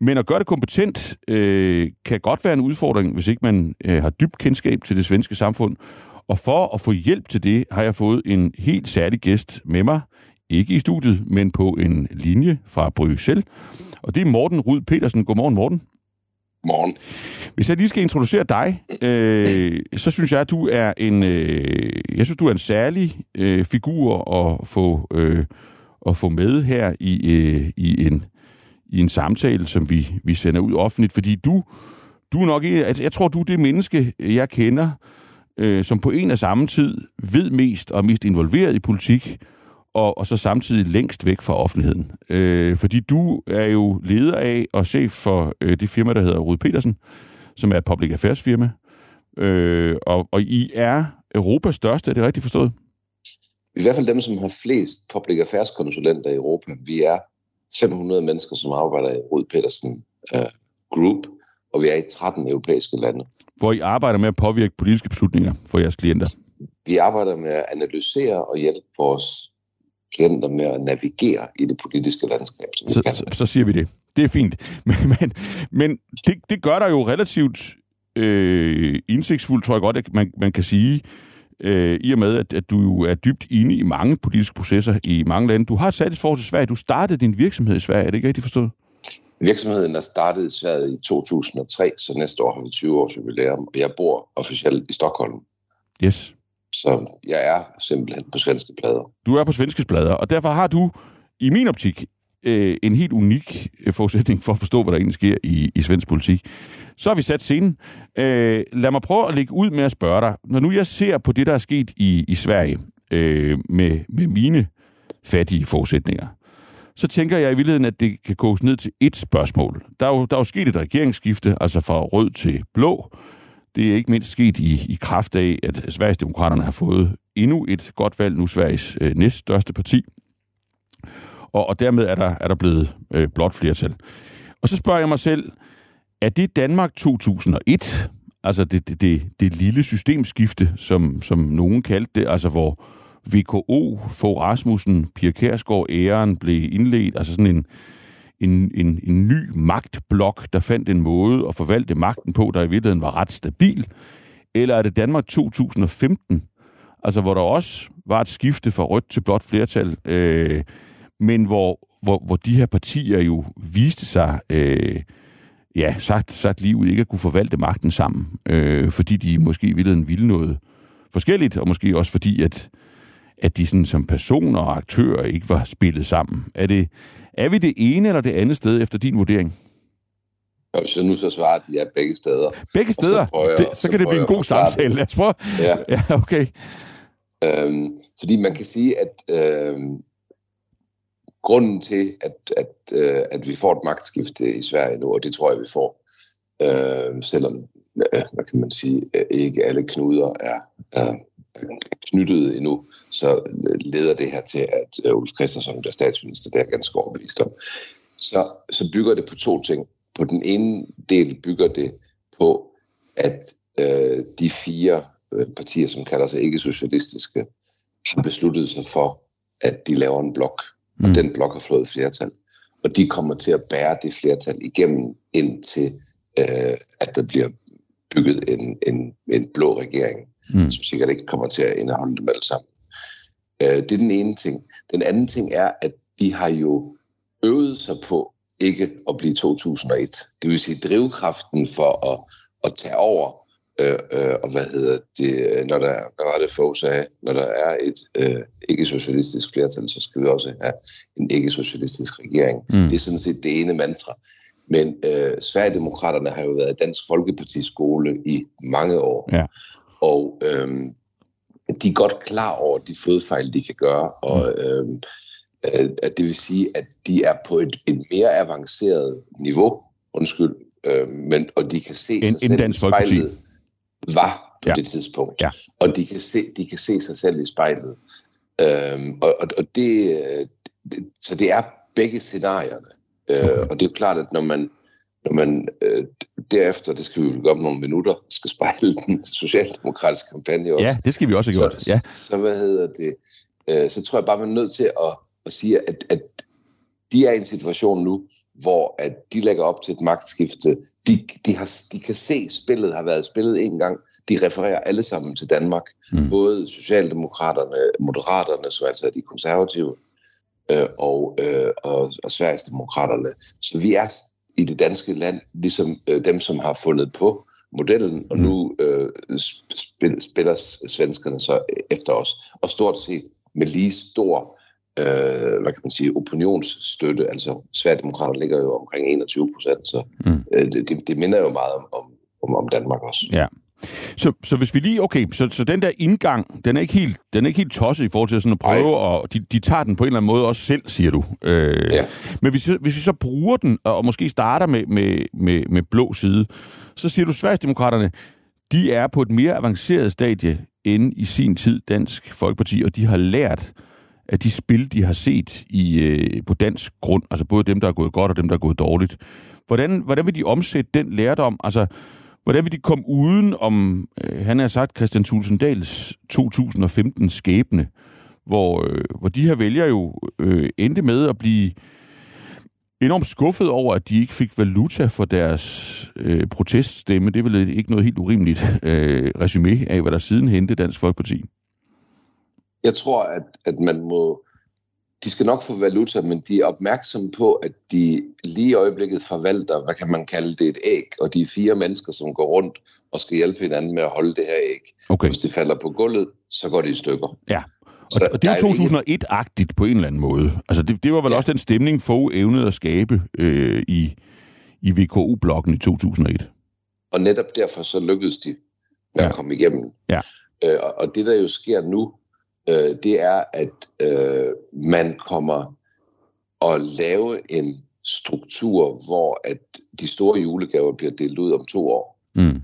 Men at gøre det kompetent øh, kan godt være en udfordring, hvis ikke man øh, har dybt kendskab til det svenske samfund. Og for at få hjælp til det, har jeg fået en helt særlig gæst med mig. Ikke i studiet, men på en linje fra Bruxelles. Og det er Morten Rud Petersen. Godmorgen, Morten. Morgen. Hvis jeg lige skal introducere dig, øh, så synes jeg, at du er en, øh, jeg synes, du er en særlig øh, figur at få, øh, at få med her i, øh, i en i en samtale, som vi, vi sender ud offentligt, fordi du, du er nok altså jeg tror, du er det menneske, jeg kender, øh, som på en og samme tid ved mest og er mest involveret i politik, og, og så samtidig længst væk fra offentligheden. Øh, fordi du er jo leder af og chef for øh, det firma, der hedder Rud Petersen, som er et public affairs firma. Øh, og, og I er Europas største, er det rigtigt forstået? I hvert fald dem, som har flest public affairs konsulenter i Europa. Vi er 500 mennesker, som arbejder i Rud Petersen uh, Group, og vi er i 13 europæiske lande. Hvor I arbejder med at påvirke politiske beslutninger for jeres klienter? Vi arbejder med at analysere og hjælpe vores klienter med at navigere i det politiske landskab. Så, så, så siger vi det. Det er fint. Men, men, men det, det gør der jo relativt øh, indsigtsfuldt, tror jeg godt, at man, man kan sige, øh, i og med, at, at du jo er dybt inde i mange politiske processer i mange lande. Du har sat et forhold til Sverige. Du startede din virksomhed i Sverige. Er det ikke rigtigt forstået? Virksomheden er startet i Sverige i 2003, så næste år har vi 20 års jubilæum, og jeg bor officielt i Stockholm. Yes. Så jeg er simpelthen på svenske plader. Du er på svenske plader, og derfor har du i min optik øh, en helt unik øh, forudsætning for at forstå, hvad der egentlig sker i, i svensk politik. Så har vi sat scenen. Øh, lad mig prøve at lægge ud med at spørge dig. Når nu jeg ser på det, der er sket i, i Sverige øh, med, med mine fattige forudsætninger, så tænker jeg i virkeligheden, at det kan koges ned til et spørgsmål. Der er jo, der er jo sket et regeringsskifte, altså fra rød til blå. Det er ikke mindst sket i, i kraft af, at Sverigesdemokraterne har fået endnu et godt valg, nu Sveriges øh, næststørste parti. Og, og dermed er der, er der blevet øh, blot flertal. Og så spørger jeg mig selv, er det Danmark 2001, altså det, det, det, det lille systemskifte, som, som nogen kaldte det, altså hvor VKO, for Rasmussen, Pia Kærsgaard, æren blev indledt, altså sådan en, en, en, en ny magtblok, der fandt en måde at forvalte magten på, der i virkeligheden var ret stabil? Eller er det Danmark 2015, altså hvor der også var et skifte fra rødt til blåt flertal, øh, men hvor, hvor, hvor de her partier jo viste sig, øh, ja, sagt, sagt lige ud, ikke at kunne forvalte magten sammen, øh, fordi de måske i virkeligheden ville noget forskelligt, og måske også fordi, at at de sådan, som personer og aktører ikke var spillet sammen. Er, det, er vi det ene eller det andet sted efter din vurdering? Og så nu så svarer de ja begge steder. Begge steder? Så, jeg, det, så, så kan det blive en god samtale. Lad os prøve. Ja. ja, okay. Øhm, fordi man kan sige, at øhm, grunden til, at, at, øh, at vi får et magtskifte i Sverige nu, og det tror jeg, vi får, øh, selvom, øh, hvad kan man sige, øh, ikke alle knuder er, er knyttet endnu, så øh, leder det her til, at øh, Ulf Christensen bliver statsminister. Det er jeg ganske overbevist om. Så, så bygger det på to ting. På den ene del bygger det på, at øh, de fire øh, partier, som kalder sig ikke-socialistiske, har besluttet sig for, at de laver en blok. Og mm. den blok har fået flertal. Og de kommer til at bære det flertal igennem, indtil øh, at der bliver bygget en, en, en blå regering mm. som sikkert ikke kommer til at indeholde dem alle sammen. Øh, det er den ene ting. Den anden ting er, at de har jo øvet sig på ikke at blive 2001. Det vil sige drivkraften for at, at tage over, øh, øh, og hvad hedder det, når der, hvad var det Fogh sagde, når der er et øh, ikke-socialistisk flertal, så skal vi også have en ikke-socialistisk regering. Mm. Det er sådan set det ene mantra. Men øh, Sverigedemokraterne har jo været Dansk Folkepartis skole i mange år. Ja. Og øhm, de er godt klar over de fodfejl, de kan gøre, og mm. øhm, øh, at det vil sige, at de er på et, et mere avanceret niveau, undskyld, øh, men, og de kan se en, sig selv i spejlet, var på ja. det tidspunkt. Ja. Og de kan, se, de kan se sig selv i spejlet. Øhm, og, og, og det, det, så det er begge scenarierne. Øh, okay. Og det er jo klart, at når man når man øh, derefter, det skal vi jo gøre om nogle minutter, skal spejle den socialdemokratiske kampagne også. Ja, det skal vi også have gjort. Så, ja. så, så hvad hedder det? Øh, så tror jeg bare, man er nødt til at, at sige, at, at de er i en situation nu, hvor at de lægger op til et magtskifte. De, de, har, de kan se, at spillet har været spillet en gang. De refererer alle sammen til Danmark. Mm. Både Socialdemokraterne, Moderaterne, så altså de konservative, øh, og, øh, og, og Sveriges Demokraterne. Så vi er i det danske land, ligesom øh, dem, som har fundet på modellen, og mm. nu øh, spiller, spiller svenskerne så efter os. Og stort set med lige stor øh, hvad kan man sige, opinionsstøtte. Altså, Sverigedemokraterne ligger jo omkring 21 procent, så mm. øh, det, det minder jo meget om, om, om Danmark også. Ja. Så, så hvis vi lige, okay, så, så den der indgang, den er ikke helt, den er ikke helt tosset i forhold til sådan at prøve, Ej. og de, de tager den på en eller anden måde også selv, siger du. Øh, ja. Men hvis, hvis vi så bruger den, og måske starter med, med, med, med blå side, så siger du, Sverigesdemokraterne, de er på et mere avanceret stadie end i sin tid Dansk Folkeparti, og de har lært af de spil, de har set i, øh, på dansk grund, altså både dem, der er gået godt, og dem, der er gået dårligt. Hvordan, hvordan vil de omsætte den lærdom? Altså, Hvordan vil de komme uden om, øh, han har sagt, Christian Tulsendals 2015 skæbne, hvor, øh, hvor de her vælger jo øh, endte med at blive enormt skuffet over, at de ikke fik valuta for deres øh, proteststemme. Det er vel ikke noget helt urimeligt øh, resume af, hvad der siden hente Dansk Folkeparti. Jeg tror, at, at man må de skal nok få valuta, men de er opmærksomme på, at de lige i øjeblikket forvalter, hvad kan man kalde det, et æg, og de er fire mennesker, som går rundt og skal hjælpe hinanden med at holde det her æg. Okay. Hvis det falder på gulvet, så går det i stykker. Ja, Og, og det er jo 2001-agtigt på en eller anden måde. Altså, det, det var vel ja. også den stemning, få evnede at skabe øh, i, i VKU-blokken i 2001. Og netop derfor så lykkedes de med ja. at komme igennem. Ja. Øh, og det, der jo sker nu, øh, det er, at øh, man kommer at lave en struktur, hvor at de store julegaver bliver delt ud om to år. Mm.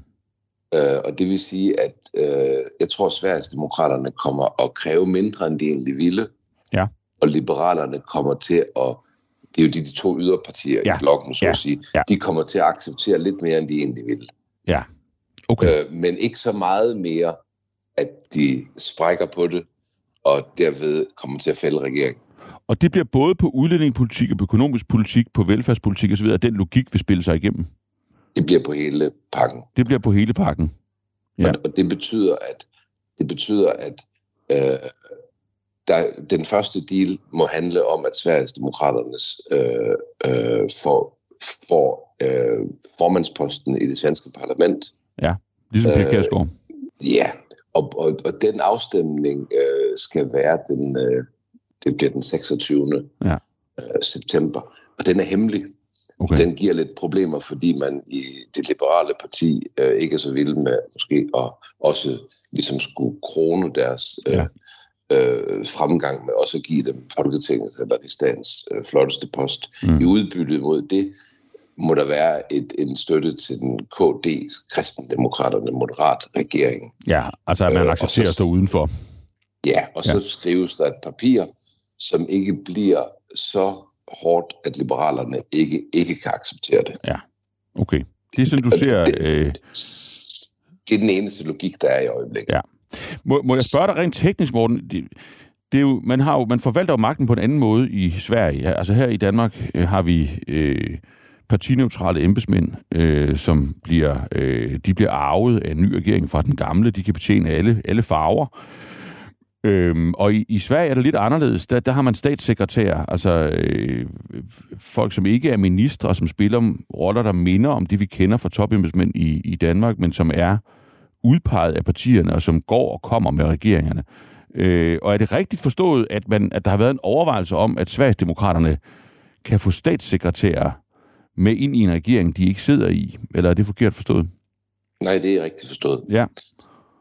Øh, og det vil sige, at øh, jeg tror, at Sveriges demokraterne kommer at kræve mindre, end de egentlig ville. Ja. Og liberalerne kommer til at, det er jo de, de to yderpartier ja. i blokken, så ja. at sige, ja. de kommer til at acceptere lidt mere, end de egentlig ville. Ja, okay. Øh, men ikke så meget mere, at de sprækker på det, og derved kommer til at fælde regeringen. Og det bliver både på udlændingepolitik og på økonomisk politik, på velfærdspolitik osv., at den logik vil spille sig igennem? Det bliver på hele pakken. Det bliver på hele pakken. Ja. Og, og det betyder, at det betyder, at øh, der, den første deal må handle om, at Sveriges Demokraternes øh, øh, får, får øh, formandsposten i det svenske parlament. Ja, ligesom Pia Kærsgaard. Øh, ja, og, og, og den afstemning øh, skal være den, øh, det bliver den 26. Ja. Øh, september, og den er hemmelig. Okay. Den giver lidt problemer, fordi man i det liberale parti øh, ikke er så vild med måske at også ligesom skulle krone deres øh, Ja. øh, fremgang med også at give dem Folketinget eller det statens øh, flotteste post. Mm. I udbyttet mod det må der være et, en støtte til den KD, kristendemokraterne, moderat regering. Ja, altså at man Øh, accepterer så- at stå udenfor. Ja, og så Ja. ja. skrives der et papir, som ikke bliver så hårdt, at liberalerne ikke, ikke kan acceptere det. Okay. Det er sådan, du ser... Øh, Det er den eneste logik, der er i øjeblikket. Ja. må, må jeg spørge dig rent teknisk, Morten? Det, det er jo, man, har jo, man forvalter jo magten på en anden måde i Sverige. Ja, Altså her i Danmark øh, har vi øh, partineutrale embedsmænd, øh, som bliver, øh, de bliver arvet af en ny regering fra den gamle. De kan betjene alle, alle farver. Øhm, og i, i Sverige er det lidt anderledes. Der, der har man statssekretærer, altså øh, folk, som ikke er ministre, og som spiller roller, der minder om det, vi kender fra topembedsmænd i, i Danmark, men som er udpeget af partierne, og som går og kommer med regeringerne. Øh, og er det rigtigt forstået, at, man, at der har været en overvejelse om, at Sverigesdemokraterne kan få statssekretærer med ind i en regering, de ikke sidder i? Eller er det forkert forstået? Nej, det er rigtigt forstået. Ja.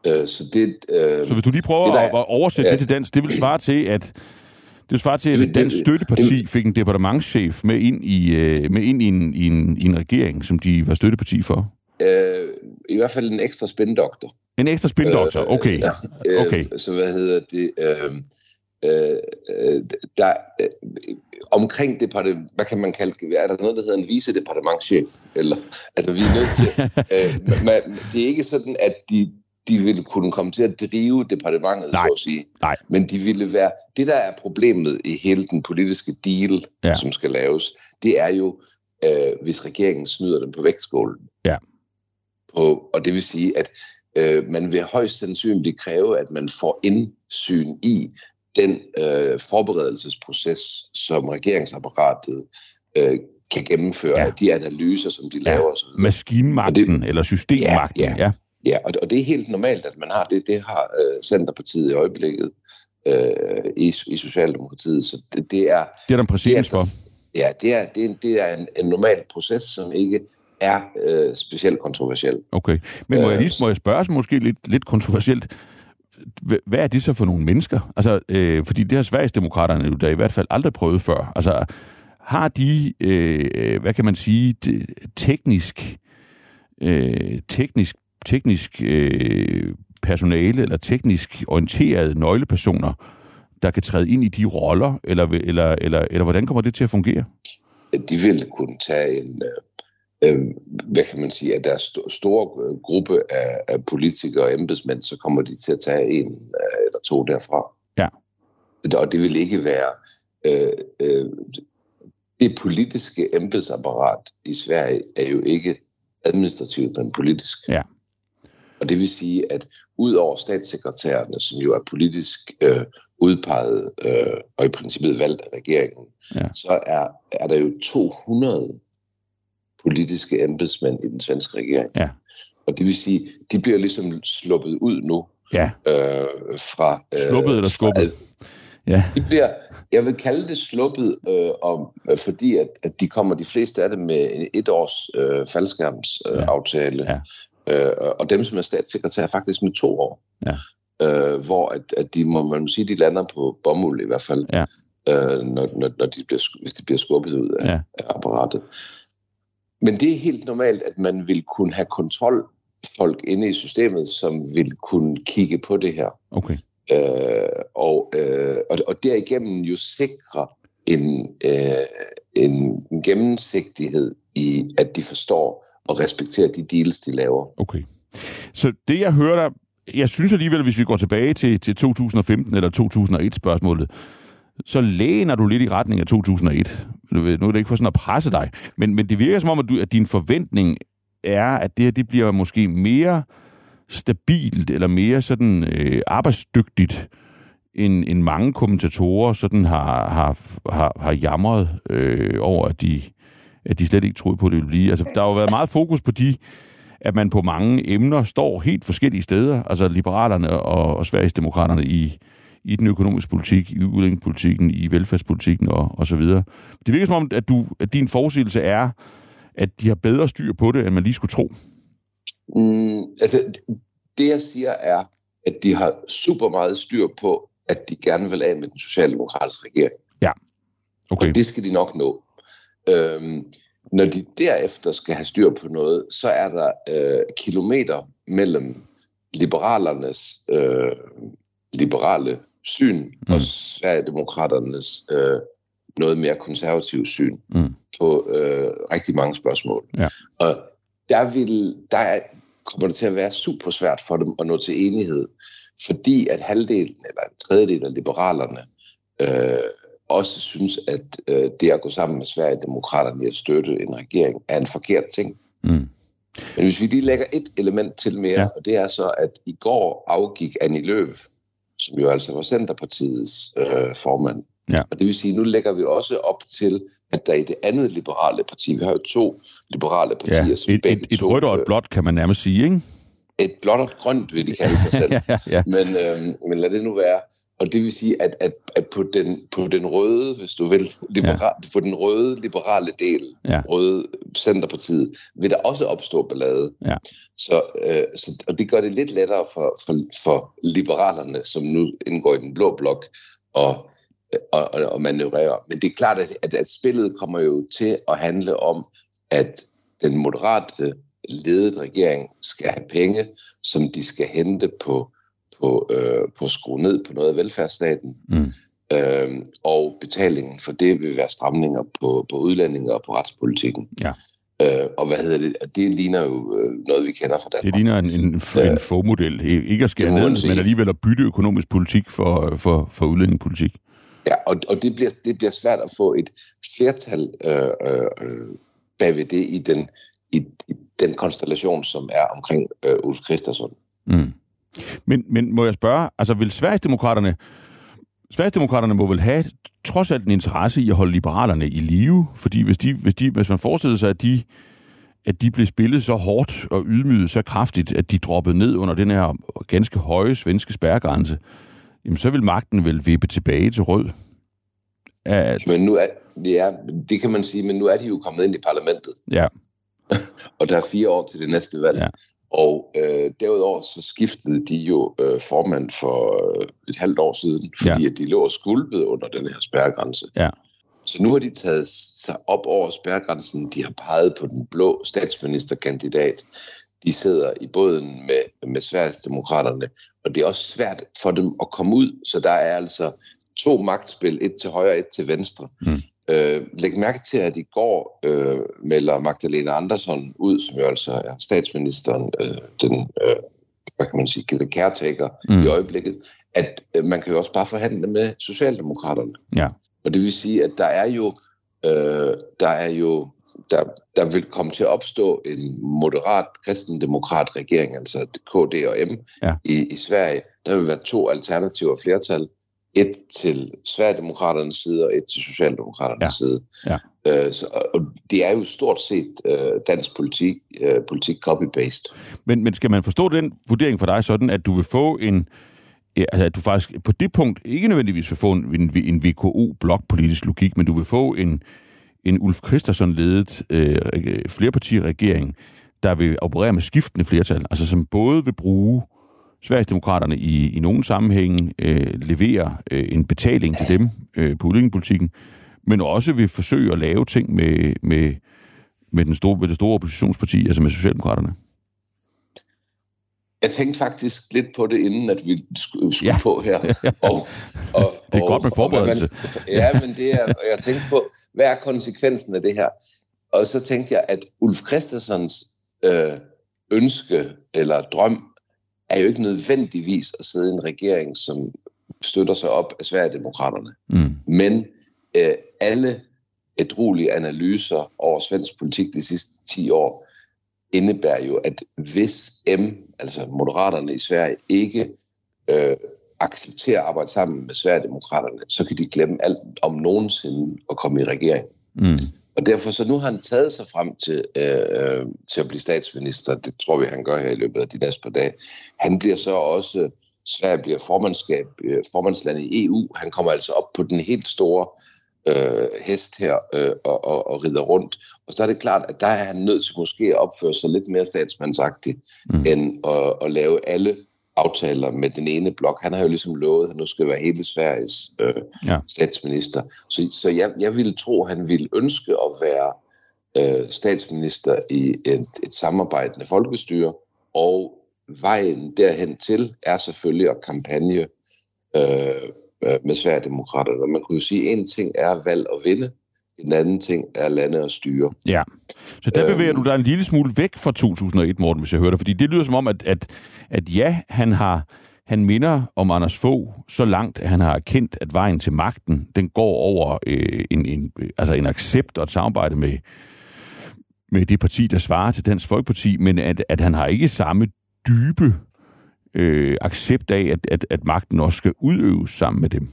Øh, så det, øh, Så hvis du lige prøver Det der- at, oversætte ja. det til dansk, det vil svare til, at det vil svare til, at Det- et dansk det- støtteparti fik en departementschef med ind i, øh, med ind i, en, i, en, i en regering, som de var støtteparti for. øh, i hvert fald en ekstra spindoktor. En ekstra spindoktor, Øh, okay. Øh, Okay. Så hvad hedder det? Øh, øh, øh, der, øh, omkring departement, hvad kan man kalde det? Er der noget, der hedder en vicedepartementchef? Eller, altså, vi er nødt til... øh, man, det er ikke sådan, at de, de ville kunne komme til at drive departementet, Nej. så at sige. Nej. Men de ville være... Det, der er problemet i hele den politiske deal, Ja. som skal laves, det er jo, øh, hvis regeringen snyder dem på vægtskålen. Ja. På, og det vil sige, at øh, man vil højst sandsynligt kræve, at man får indsyn i den øh, forberedelsesproces, som regeringsapparatet øh, kan gennemføre, Ja. ja. de analyser, som de Ja. laver osv. Maskinmagten, eller systemmagten. Ja, ja. Ja, og, og det er helt normalt, at man har det. Det har øh, Centerpartiet i øjeblikket øh, i, i Socialdemokratiet. Så det, det er... Det er der er, for. Ja, det er, det er, det er en, en normal proces, som ikke er øh, specielt kontroversiel. Okay. Men må jeg Øh, lige må jeg spørge os måske lidt, lidt kontroversielt, Hva- hvad er det så for nogle mennesker? Altså, øh, fordi det har Sverigesdemokraterne jo da i hvert fald aldrig prøvet før. Altså, har de, øh, hvad kan man sige, det, teknisk, øh, teknisk, teknisk øh, personale eller teknisk orienterede nøglepersoner, der kan træde ind i de roller, eller, eller, eller, eller hvordan kommer det til at fungere? De vil kunne tage en, øh, øh, hvad kan man sige, af deres sto- store øh, gruppe af, af politikere og embedsmænd, så kommer de til at tage en øh, eller to derfra. Ja. Og det vil ikke være... Øh, øh, det politiske embedsapparat i Sverige er jo ikke administrativt, men politisk. Ja. Og det vil sige, at ud over statssekretærerne, som jo er politisk øh, udpeget øh, og i princippet valgt af regeringen, Ja. så er, er der jo 200 politiske embedsmænd i den svenske regering. Ja. Og det vil sige, de bliver ligesom sluppet ud nu Ja, øh, fra... Øh, Sluppet eller skubbet? Ja. De bliver, jeg vil kalde det sluppet, øh, om, øh, fordi at, at de kommer de fleste af dem med en et års øh, faldskærmsaftale. Øh, aftale. Ja. Øh, og dem, som er statssekretær, faktisk med to år. Ja. Øh, hvor at, at de, må man må sige, de lander på bomuld i hvert fald, Ja. øh, når, når, når de bliver, hvis de bliver skubbet ud af, Ja. af apparatet. Men det er helt normalt, at man vil kunne have kontrolfolk inde i systemet, som vil kunne kigge på det her. Okay. Øh, og, øh, og, og derigennem jo sikre en, øh, en gennemsigtighed i, at de forstår og respekterer de deals, de laver. Okay. Så det, jeg hører dig, jeg synes alligevel, hvis vi går tilbage til, til 2015 eller 2001-spørgsmålet, så læner du lidt i retning af 2001. Ved- nu er det ikke for sådan at presse dig, men, men det virker som om, at, du, at din forventning er, at det her det bliver måske mere stabilt eller mere sådan øh, arbejdsdygtigt, end, end mange kommentatorer sådan har, har, har, har jamret øh, over, at de, at de slet ikke troede på, at det ville blive. Altså, der har jo været meget fokus på de, at man på mange emner står helt forskellige steder, altså liberalerne og, og Sverigesdemokraterne i, i den økonomiske politik, i udlændingepolitikken, i velfærdspolitikken og, og så videre. Det virker som om, at, du, at din forudsigelse er, at de har bedre styr på det, end man lige skulle tro. Mm, altså, det jeg siger er, at de har super meget styr på, at de gerne vil af med den socialdemokratiske regering. Okay. Og det skal de nok nå. Øhm, når de derefter skal have styr på noget, så er der øh, kilometer mellem liberalernes øh, liberale syn mm. og Sverigedemokraternes øh, noget mere konservative syn Mm. på øh, rigtig mange spørgsmål. Ja. Og der, vil, der er, kommer det til at være super svært for dem at nå til enighed, fordi at halvdelen eller en tredjedel af liberalerne øh, også synes, at øh, det at gå sammen med Sverigedemokraterne i at støtte en regering er en forkert ting. Mm. Men hvis vi lige lægger et element til mere, Ja. og det er så, at i går afgik Annie Løv, som jo altså var Centerpartiets øh, formand. Ja. Og det vil sige, nu lægger vi også op til, at der i det andet liberale parti, vi har jo to liberale partier, Ja, som et, begge et, et to, rødt og et øh, blåt, kan man nærmest sige, ikke? et blåt og et grønt, vil de kalde sig selv. ja, ja, ja. Men, øh, men lad det nu være. Og det vil sige, at, at, at på, den, på den røde, hvis du vil, libera- ja. på den røde liberale del, Ja. røde Centerpartiet, vil der også opstå ballade. Ja. Så, øh, så, og det gør det lidt lettere for, for, for liberalerne, som nu indgår i den blå blok, og, og, og, og manøvrere. Men det er klart, at, at, at spillet kommer jo til at handle om, at den moderate ledet regering skal have penge, som de skal hente på, på, øh, på at skrue ned på noget af velfærdsstaten. Mm. Øhm, og betalingen for det vil være stramninger på, på udlændinge og på retspolitikken. Ja. Øh, og hvad hedder det? Det ligner jo øh, noget, vi kender fra Det Danmark. ligner en, en, en, en få-model. Ikke at skære det ned, men alligevel at bytte økonomisk politik for, for, for udlændingepolitik. Ja, og, og det, bliver, det bliver svært at få et flertal øh, øh, øh, bagved det i den, i, i den konstellation, som er omkring øh, Ulf Christensen. Mm. Men, men må jeg spørge, altså vil Sverigesdemokraterne, Sverigesdemokraterne må vel have trods alt en interesse i at holde liberalerne i live, fordi hvis, de, hvis, de, hvis man forestiller sig, at de, at de blev spillet så hårdt og ydmyget så kraftigt, at de droppede ned under den her ganske høje svenske spærregrænse, jamen så vil magten vel vippe tilbage til rød. At, Men nu er, ja, det kan man sige, men nu er de jo kommet ind i parlamentet, ja, og der er fire år til det næste valg. Ja. Og øh, derudover så skiftede de jo øh, formand for øh, et halvt år siden, fordi ja. at de lå og skulpede under den her spærregrænse. Ja. Så nu har de taget sig op over spærregrænsen. De har peget på den blå statsministerkandidat. De sidder i båden med, med Sverigesdemokraterne, og det er også svært for dem at komme ud. Så der er altså to magtspil, et til højre og et til venstre. Mm. Øh, læg mærke til, at i går øh, melder Magdalena Andersson ud, som jo altså er statsministeren, øh, den, øh, hvad kan man sige, the caretaker Mm. i øjeblikket, at øh, man kan jo også bare forhandle med Socialdemokraterne. Ja. Og det vil sige, at der er jo, øh, der er jo, der, der vil komme til at opstå en moderat kristendemokrat regering, altså KD og M Ja. i, i Sverige. Der vil være to alternativer flertal. Et til Sverigedemokraternes side og et til Socialdemokraternes Ja. side. Ja. Øh, så, og det er jo stort set øh, dansk politik, øh, politik copy-based. Men, men skal man forstå den vurdering for dig sådan, at du vil få en, ja, altså, at du faktisk på det punkt ikke nødvendigvis vil få en, en, en VKO-blokpolitisk logik, men du vil få en, en Ulf Christensen-ledet øh, flerpartiregering, der vil operere med skiftende flertal, altså som både vil bruge Sverigesdemokraterne i, i nogle sammenhænge, øh, levere øh, en betaling til dem øh, på udlændingepolitikken, men også vil forsøge at lave ting med, med, med, den store, med det store oppositionsparti, altså med Socialdemokraterne. Jeg tænkte faktisk lidt på det, inden at vi skulle, skulle ja. på her. Og, og, det er og, godt med forberedelse. Man, ja, men det er, og jeg tænkte på, hvad er konsekvensen af det her? Og så tænkte jeg, at Ulf Christensens øh, ønske eller drøm er jo ikke nødvendigvis at sidde i en regering, som støtter sig op af Sverigedemokraterne. Mm. Men øh, alle ædruelige analyser over svensk politik de sidste 10 år indebærer jo, at hvis M, altså Moderaterne i Sverige, ikke øh, accepterer at arbejde sammen med Sverigedemokraterne, så kan de glemme alt om nogensinde at komme i regering. Mm. Og derfor så nu har han taget sig frem til, øh, øh, til at blive statsminister. Det tror vi, han gør her i løbet af de næste par dage. Han bliver så også, Sverige bliver formandskab, øh, formandsland i EU. Han kommer altså op på den helt store øh, hest her øh, og, og, og rider rundt. Og så er det klart, at der er han nødt til måske at opføre sig lidt mere statsmandsagtigt, mm. end at, at lave alle aftaler med den ene blok. Han har jo ligesom lovet, at nu skal være hele Sveriges øh, ja. statsminister. Så, så jeg, jeg ville tro, at han ville ønske at være øh, statsminister i et, et samarbejdende folkestyre, og vejen derhen til er selvfølgelig at kampagne øh, øh med Sverigedemokraterne. Man kunne jo sige, at en ting er valg og vinde, en anden ting er lande og styre. Ja, så der bevæger øhm, du dig en lille smule væk fra 2001, Morten, hvis jeg hører det. Fordi det lyder som om, at, at, at ja, han har han minder om Anders Fogh så langt, at han har erkendt, at vejen til magten, den går over øh, en, en, altså en accept og et samarbejde med, med det parti, der svarer til Dansk Folkeparti, men at, at han har ikke samme dybe øh, accept af, at, at, at magten også skal udøves sammen med dem.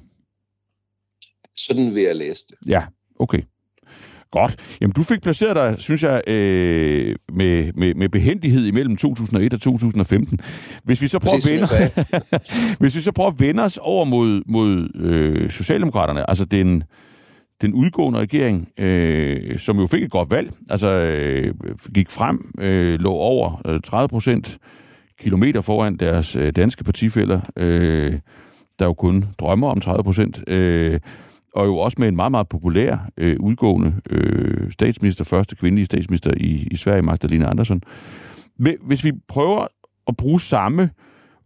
Sådan vil jeg læse det. Ja, okay. Godt. Jamen, du fik placeret dig, synes jeg, øh, med, med, med behendighed imellem 2001 og 2015. Hvis vi så prøver, at vende, hvis vi så prøver at vende os over mod, mod øh, Socialdemokraterne, altså den, den udgående regering, øh, som jo fik et godt valg, altså øh, gik frem, øh, lå over 30 procent kilometer foran deres øh, danske partifælder, øh, der jo kun drømmer om 30 procent. Øh, og jo også med en meget, meget populær øh, udgående øh, statsminister, første kvindelige statsminister i, i Sverige, Magdalena Andersson. Hvis vi prøver at bruge samme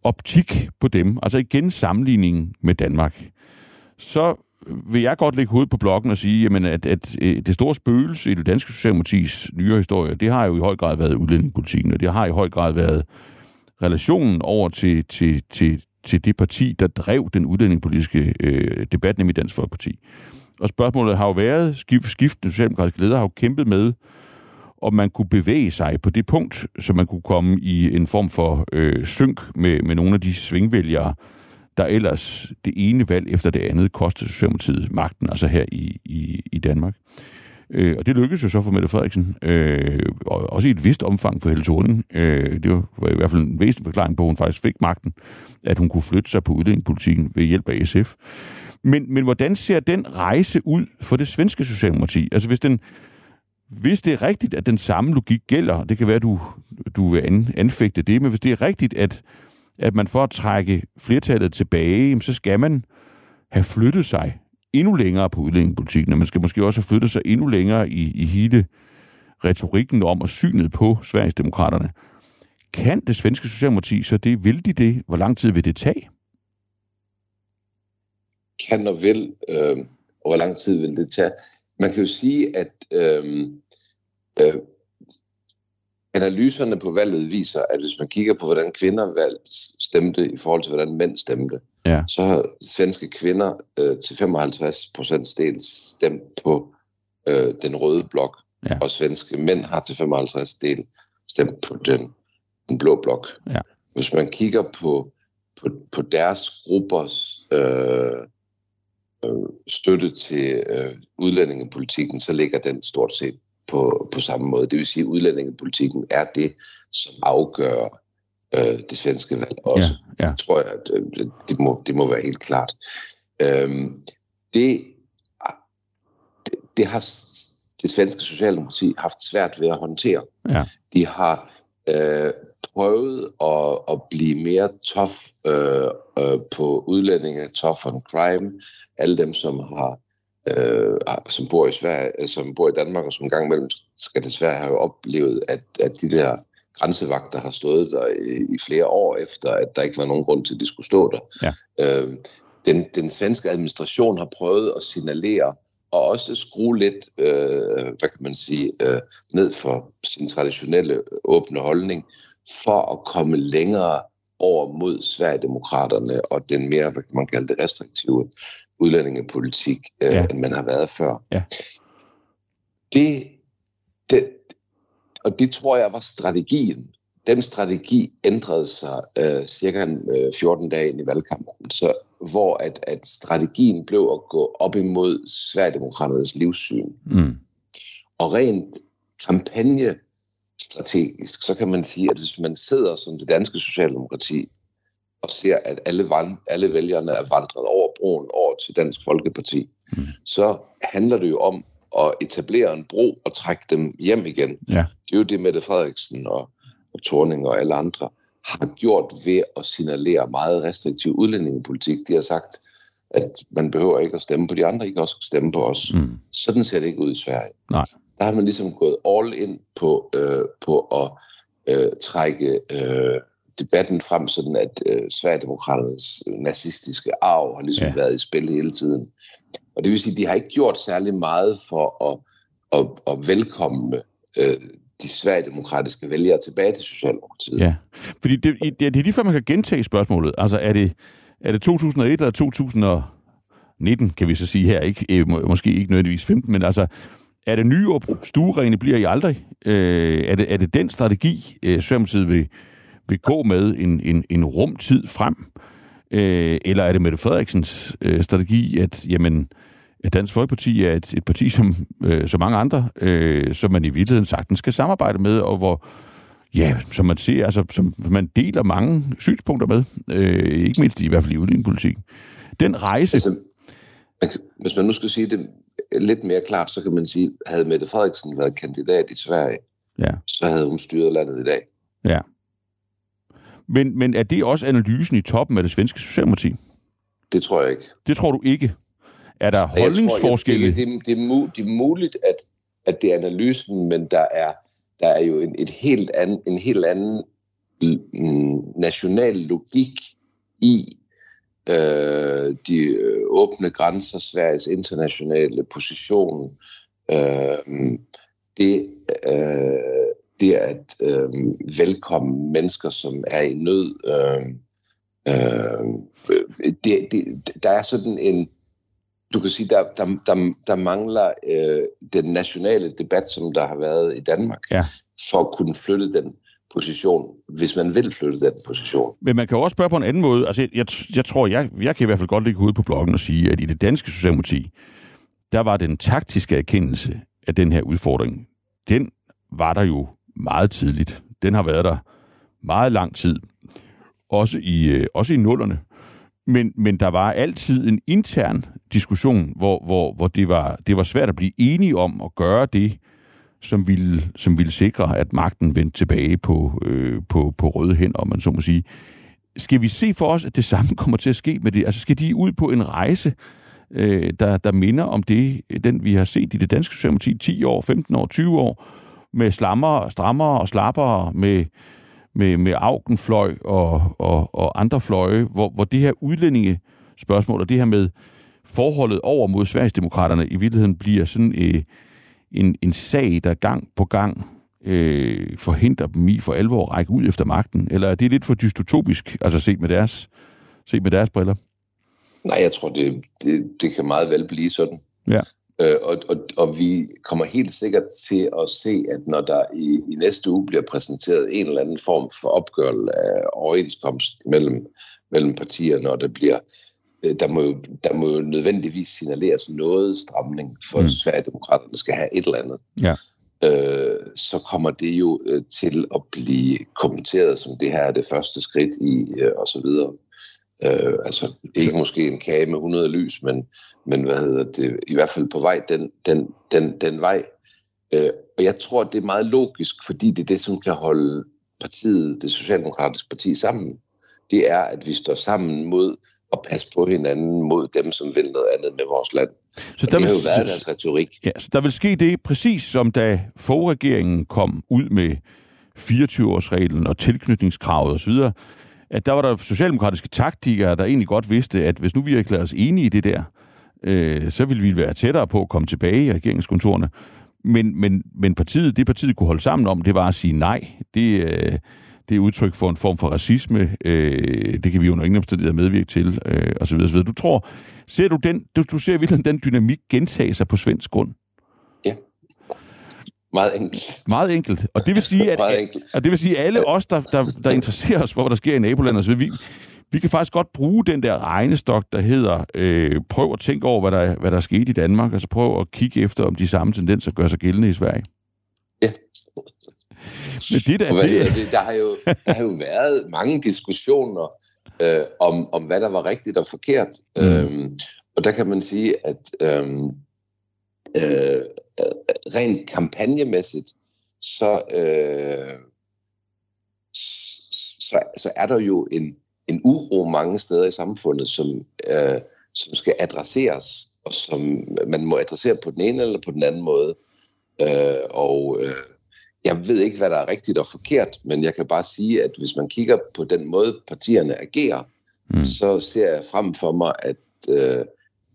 optik på dem, altså igen sammenligningen med Danmark, så vil jeg godt lægge hovedet på blokken og sige, jamen, at, at, øh, det store spøgelse i det danske Socialdemokratis nyere historie, det har jo i høj grad været udlændingepolitikken, og det har i høj grad været relationen over til, til, til, til det parti, der drev den udlændingepolitiske øh, debat, nemlig Dansk Folkeparti. Og spørgsmålet har jo været, skiftende socialdemokratiske ledere har jo kæmpet med, om man kunne bevæge sig på det punkt, så man kunne komme i en form for øh, synk med, med nogle af de svingvælgere, der ellers det ene valg efter det andet kostede Socialdemokratiet magten, altså her i, i, i Danmark. Øh, og det lykkedes jo så for Mette Frederiksen, øh, og også i et vist omfang for Helle Thorning. Øh, det var i hvert fald en væsentlig forklaring på, at hun faktisk fik magten, at hun kunne flytte sig på udlændingepolitikken ved hjælp af SF. Men, men hvordan ser den rejse ud for det svenske Socialdemokrati? Altså hvis den, hvis det er rigtigt, at den samme logik gælder, det kan være, at du, du vil anfægte det, men hvis det er rigtigt, at, at man for at trække flertallet tilbage, så skal man have flyttet sig endnu længere på udlændingepolitikken, og man skal måske også have flyttet sig endnu længere i, i hele retorikken om og synet på Sveriges demokraterne. Kan det svenske Socialdemokrati så det? Vil de det? Hvor lang tid vil det tage? Kan og vil, øh, og hvor lang tid vil det tage? Man kan jo sige, at øhm, øh, øh, analyserne på valget viser, at hvis man kigger på, hvordan kvinder valg stemte i forhold til, hvordan mænd stemte, ja. så har svenske kvinder øh, til 55 procent del stemt på øh, den røde blok, ja. og svenske mænd har til 55 del stemt på den, den blå blok. Ja. Hvis man kigger på, på, på deres gruppers øh, øh, støtte til øh, udlændingepolitikken, så ligger den stort set på, på samme måde. Det vil sige, at udlændingepolitikken er det, som afgør øh, det svenske valg også. Ja, ja. tror jeg, at øh, det, må, det må være helt klart. Øhm, det, det, det har det svenske socialdemokrati haft svært ved at håndtere. Ja. De har øh, prøvet at, at blive mere tough øh, øh, på udlændinge, tough on crime. Alle dem, som har øh, som bor i Sverige, som bor i Danmark, og som en gang imellem skal desværre have oplevet, at, at de der grænsevagter har stået der i, i flere år efter, at der ikke var nogen grund til, at de skulle stå der. Ja. Øh, den, den svenske administration har prøvet at signalere og også skrue lidt, øh, hvad kan man sige, øh, ned for sin traditionelle åbne holdning, for at komme længere over mod Sverigedemokraterne og den mere, hvad kan man kalde det, restriktive udlændingepolitik, øh, ja. end man har været før. Ja. Det, det, og det tror jeg var strategien. Den strategi ændrede sig øh, cirka øh, 14 dage ind i valgkampen, så, hvor at, at strategien blev at gå op imod Sverigedemokraternes livssyn. Mm. Og rent kampagne strategisk, så kan man sige, at hvis man sidder som det danske socialdemokrati og ser, at alle, vand, alle vælgerne er vandret over broen over til Dansk Folkeparti, mm. så handler det jo om at etablere en bro og trække dem hjem igen. Ja. Det er jo det, Mette Frederiksen og, og Torning og alle andre har gjort ved at signalere meget restriktiv udlændingepolitik. De har sagt, at man behøver ikke at stemme på de andre, ikke også stemme på os. Mm. Sådan ser det ikke ud i Sverige. Nej. Der har man ligesom gået all in på, øh, på at øh, trække øh, debatten frem, sådan at øh, Sverigedemokraternes nazistiske arv har ligesom ja. været i spil hele tiden. Og det vil sige, at de har ikke gjort særlig meget for at, at, at velkomme øh, de sværdemokratiske vælgere tilbage til Socialdemokratiet. Ja, fordi det, det, det er lige før, man kan gentage spørgsmålet. Altså, er det, er det 2001 eller 2019, kan vi så sige her? Ikke, øh, må, måske ikke nødvendigvis 15, men altså, er det Nyrup, stuerene bliver I aldrig? Øh, er, det, er det den strategi, øh, Socialdemokratiet vil, vil gå med en, en, en rumtid frem? Øh, eller er det Mette Frederiksens øh, strategi, at jamen, at Dansk Folkeparti er et, et parti, som øh, så mange andre, øh, som man i virkeligheden sagtens skal samarbejde med, og hvor, ja, som man ser, altså, som man deler mange synspunkter med, øh, ikke mindst i hvert fald i udlændingepolitikken. Den rejse... Altså, hvis man nu skal sige det lidt mere klart, så kan man sige, havde Mette Frederiksen været kandidat i Sverige, ja. så havde hun styret landet i dag. Ja. Men, men er det også analysen i toppen af det svenske socialdemokrati? Det tror jeg ikke. Det tror du ikke? Er der holdningsforskelle? det, det, det, er, mu, det er muligt, at, at det er analysen, men der er, der er jo en, et helt anden, en helt anden mm, national logik i øh, de øh, åbne grænser, Sveriges internationale position, øh, det, øh, det at øh, velkomme mennesker, som er i nød. Øh, øh, det, det, der er sådan en, du kan sige, der, der, der, der mangler øh, den nationale debat, som der har været i Danmark, ja. for at kunne flytte den position, hvis man vil flytte den position. Men man kan jo også spørge på en anden måde. Altså, jeg, jeg tror, jeg, jeg kan i hvert fald godt ligge ude på bloggen og sige, at i det danske socialdemokrati, der var den taktiske erkendelse af den her udfordring, den var der jo meget tidligt. Den har været der meget lang tid. Også i, øh, også i nullerne. Men, men der var altid en intern diskussion, hvor, hvor, hvor det, var, det var svært at blive enige om at gøre det, som ville, som ville sikre, at magten vendte tilbage på, øh, på, på røde hænder, om man så må sige. Skal vi se for os, at det samme kommer til at ske med det? Altså skal de ud på en rejse, øh, der, der minder om det, den vi har set i det danske socialdemokrati 10 år, 15 år, 20 år, med slammer, strammer og slapper, med, med, med augenfløj og, og, og andre fløje, hvor, hvor det her udlændinge spørgsmål og det her med forholdet over mod Sverigesdemokraterne i virkeligheden bliver sådan øh, en, en sag, der gang på gang øh, forhindrer dem i for alvor at række ud efter magten? Eller er det lidt for dystopisk, altså set med deres, set med deres briller? Nej, jeg tror, det, det, det kan meget vel blive sådan. Ja. Øh, og, og, og vi kommer helt sikkert til at se, at når der i, i næste uge bliver præsenteret en eller anden form for opgørelse af overenskomst mellem, mellem partierne, og der bliver øh, der må, der må jo nødvendigvis signaleres noget stramning, for mm. at Sverigedemokraterne skal have et eller andet. Ja. øh, så kommer det jo øh, til at blive kommenteret som det her er det første skridt i, øh, og så videre. Øh, altså ikke måske en kage med 100 lys, men, men hvad hedder det, i hvert fald på vej den, den, den, den vej. Øh, og jeg tror, det er meget logisk, fordi det er det, som kan holde partiet, det socialdemokratiske parti sammen. Det er, at vi står sammen mod at passe på hinanden mod dem, som vil noget andet med vores land. Så der det vil, har jo været deres retorik. Ja, så der vil ske det præcis som da Fogh-regeringen kom ud med 24-årsreglen og tilknytningskravet osv., at der var der socialdemokratiske taktikere, der egentlig godt vidste, at hvis nu vi erklærede os enige i det der, øh, så ville vi være tættere på at komme tilbage i regeringskontorene. Men, men, men partiet, det partiet kunne holde sammen om, det var at sige nej. Det, øh, det er udtryk for en form for racisme. Øh, det kan vi jo under ingen omstændigheder medvirke til, øh, osv. osv. Du tror, ser du den, du, du ser virkelig den dynamik gentage sig på svensk grund? Meget enkelt. Meget enkelt. Og det vil sige, at, og det vil sige, at alle os, der, der, der interesserer os for, hvad der sker i nabolandet, så vi, vi kan faktisk godt bruge den der regnestok, der hedder, øh, prøv at tænke over, hvad der, hvad der er sket i Danmark, altså prøv at kigge efter, om de samme tendenser gør sig gældende i Sverige. Ja. Men det der, det... det, der, har jo, der har jo været mange diskussioner øh, om, om, hvad der var rigtigt og forkert. Mm. Øhm, og der kan man sige, at øhm, øh, rent kampagnemæssigt, så, øh, så, så er der jo en, en uro mange steder i samfundet, som, øh, som skal adresseres, og som man må adressere på den ene eller på den anden måde. Øh, og øh, jeg ved ikke, hvad der er rigtigt og forkert, men jeg kan bare sige, at hvis man kigger på den måde, partierne agerer, mm. så ser jeg frem for mig, at, øh,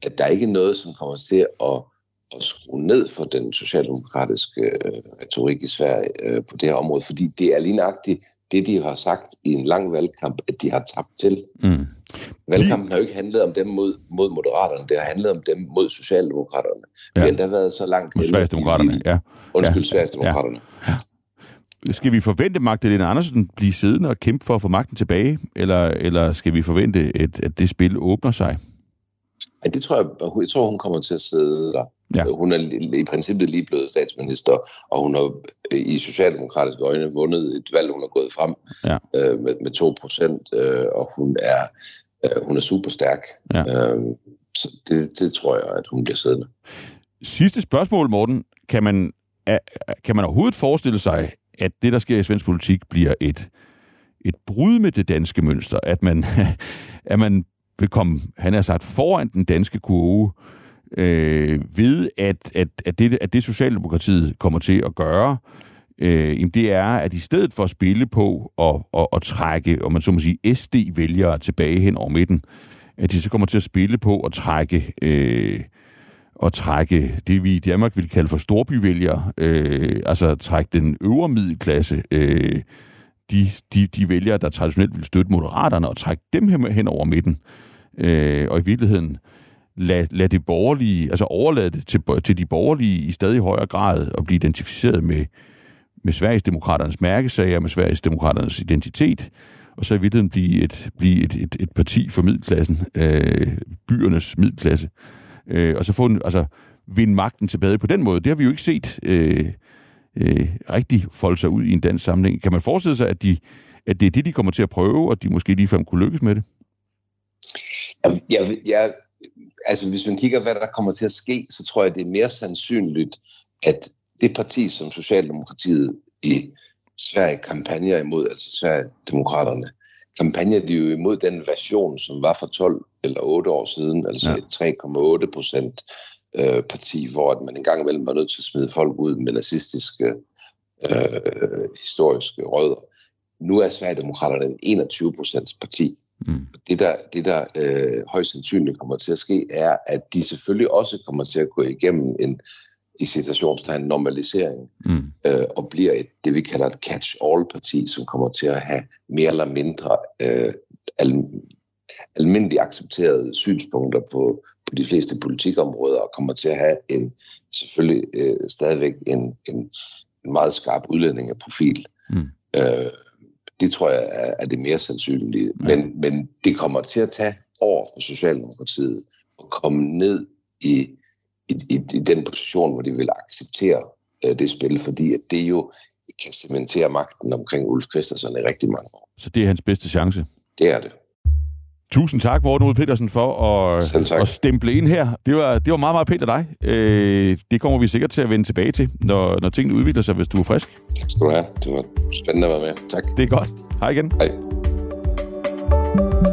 at der ikke er noget, som kommer til at at skrue ned for den socialdemokratiske øh, retorik i Sverige øh, på det her område, fordi det er lige nøjagtigt det, de har sagt i en lang valgkamp, at de har tabt til. Mm. Valgkampen har jo ikke handlet om dem mod, mod moderaterne, det har handlet om dem mod socialdemokraterne. Ja. Vi har endda været så langt... Mod Sverigesdemokraterne, ja. Undskyld, ja. Sverigesdemokraterne. Ja. Ja. Skal vi forvente Magdalena Andersen blive siddende og kæmpe for at få magten tilbage, eller, eller skal vi forvente, at, at det spil åbner sig? Ja, det tror jeg, jeg tror, hun kommer til at sidde der. Ja. Hun er i princippet lige blevet statsminister, og hun har i socialdemokratiske øjne vundet et valg, hun har gået frem ja. øh, med, med 2 procent, øh, og hun er, øh, hun er super stærk. Ja. Øh, så det, det tror jeg, at hun bliver siddende. Sidste spørgsmål, Morten. Kan man, kan man overhovedet forestille sig, at det, der sker i svensk politik, bliver et, et brud med det danske mønster? At man, at man vil komme, han har sagt, foran den danske kurve, øh, ved at, at, at, det, at det Socialdemokratiet kommer til at gøre, øh, jamen det er, at i stedet for at spille på og, og, og trække, om man så må sige, SD-vælgere tilbage hen over midten, at de så kommer til at spille på og trække, øh, og trække det, vi i Danmark vil kalde for storbyvælgere, øh, altså trække den øvre middelklasse, øh, de, de, de vælgere, der traditionelt vil støtte moderaterne, og trække dem hen over midten. Øh, og i virkeligheden lad, lad det borgerlige, altså overlade det til, til de borgerlige i stadig højere grad at blive identificeret med, med Sveriges demokraternes mærkesager, med Sveriges demokraternes identitet, og så i virkeligheden blive et, blive et, et, et parti for middelklassen, øh, byernes middelklasse, øh, og så få en, altså, vinde magten tilbage på den måde. Det har vi jo ikke set øh, øh, rigtig folde sig ud i en dansk sammenhæng. Kan man forestille sig, at, de, at det er det, de kommer til at prøve, og de måske ligefrem kunne lykkes med det? Jeg, jeg, jeg, altså hvis man kigger, hvad der kommer til at ske, så tror jeg, det er mere sandsynligt, at det parti, som Socialdemokratiet i Sverige kampagner imod, altså Sverigedemokraterne, kampagner de jo imod den version, som var for 12 eller 8 år siden, altså ja. et 3,8 procent øh, parti, hvor man engang imellem var nødt til at smide folk ud med nazistiske øh, historiske rødder. Nu er Sverigedemokraterne en 21 procents parti. Mm. Det, der, det, der øh, højst sandsynligt kommer til at ske, er, at de selvfølgelig også kommer til at gå igennem en i situationstegn normalisering, mm. øh, og bliver et, det, vi kalder et catch-all-parti, som kommer til at have mere eller mindre øh, al, almindeligt accepterede synspunkter på, på de fleste politikområder, og kommer til at have en selvfølgelig øh, stadigvæk en, en, en meget skarp udlænding af profil. Mm. Øh, det tror jeg er, er det mere sandsynlige. Ja. Men, men det kommer til at tage år for Socialdemokratiet at komme ned i, i, i, i den position, hvor de vil acceptere øh, det spil, fordi at det jo kan cementere magten omkring Ulf Christensen i rigtig mange år. Så det er hans bedste chance? Det er det. Tusind tak, Morten Ude Petersen, for at, at stemple ind her. Det var, det var meget, meget pænt af dig. Øh, det kommer vi sikkert til at vende tilbage til, når, når tingene udvikler sig, hvis du er frisk. Tak skal du have. Det var spændende at være med. Tak. Det er godt. Hej igen. Hej.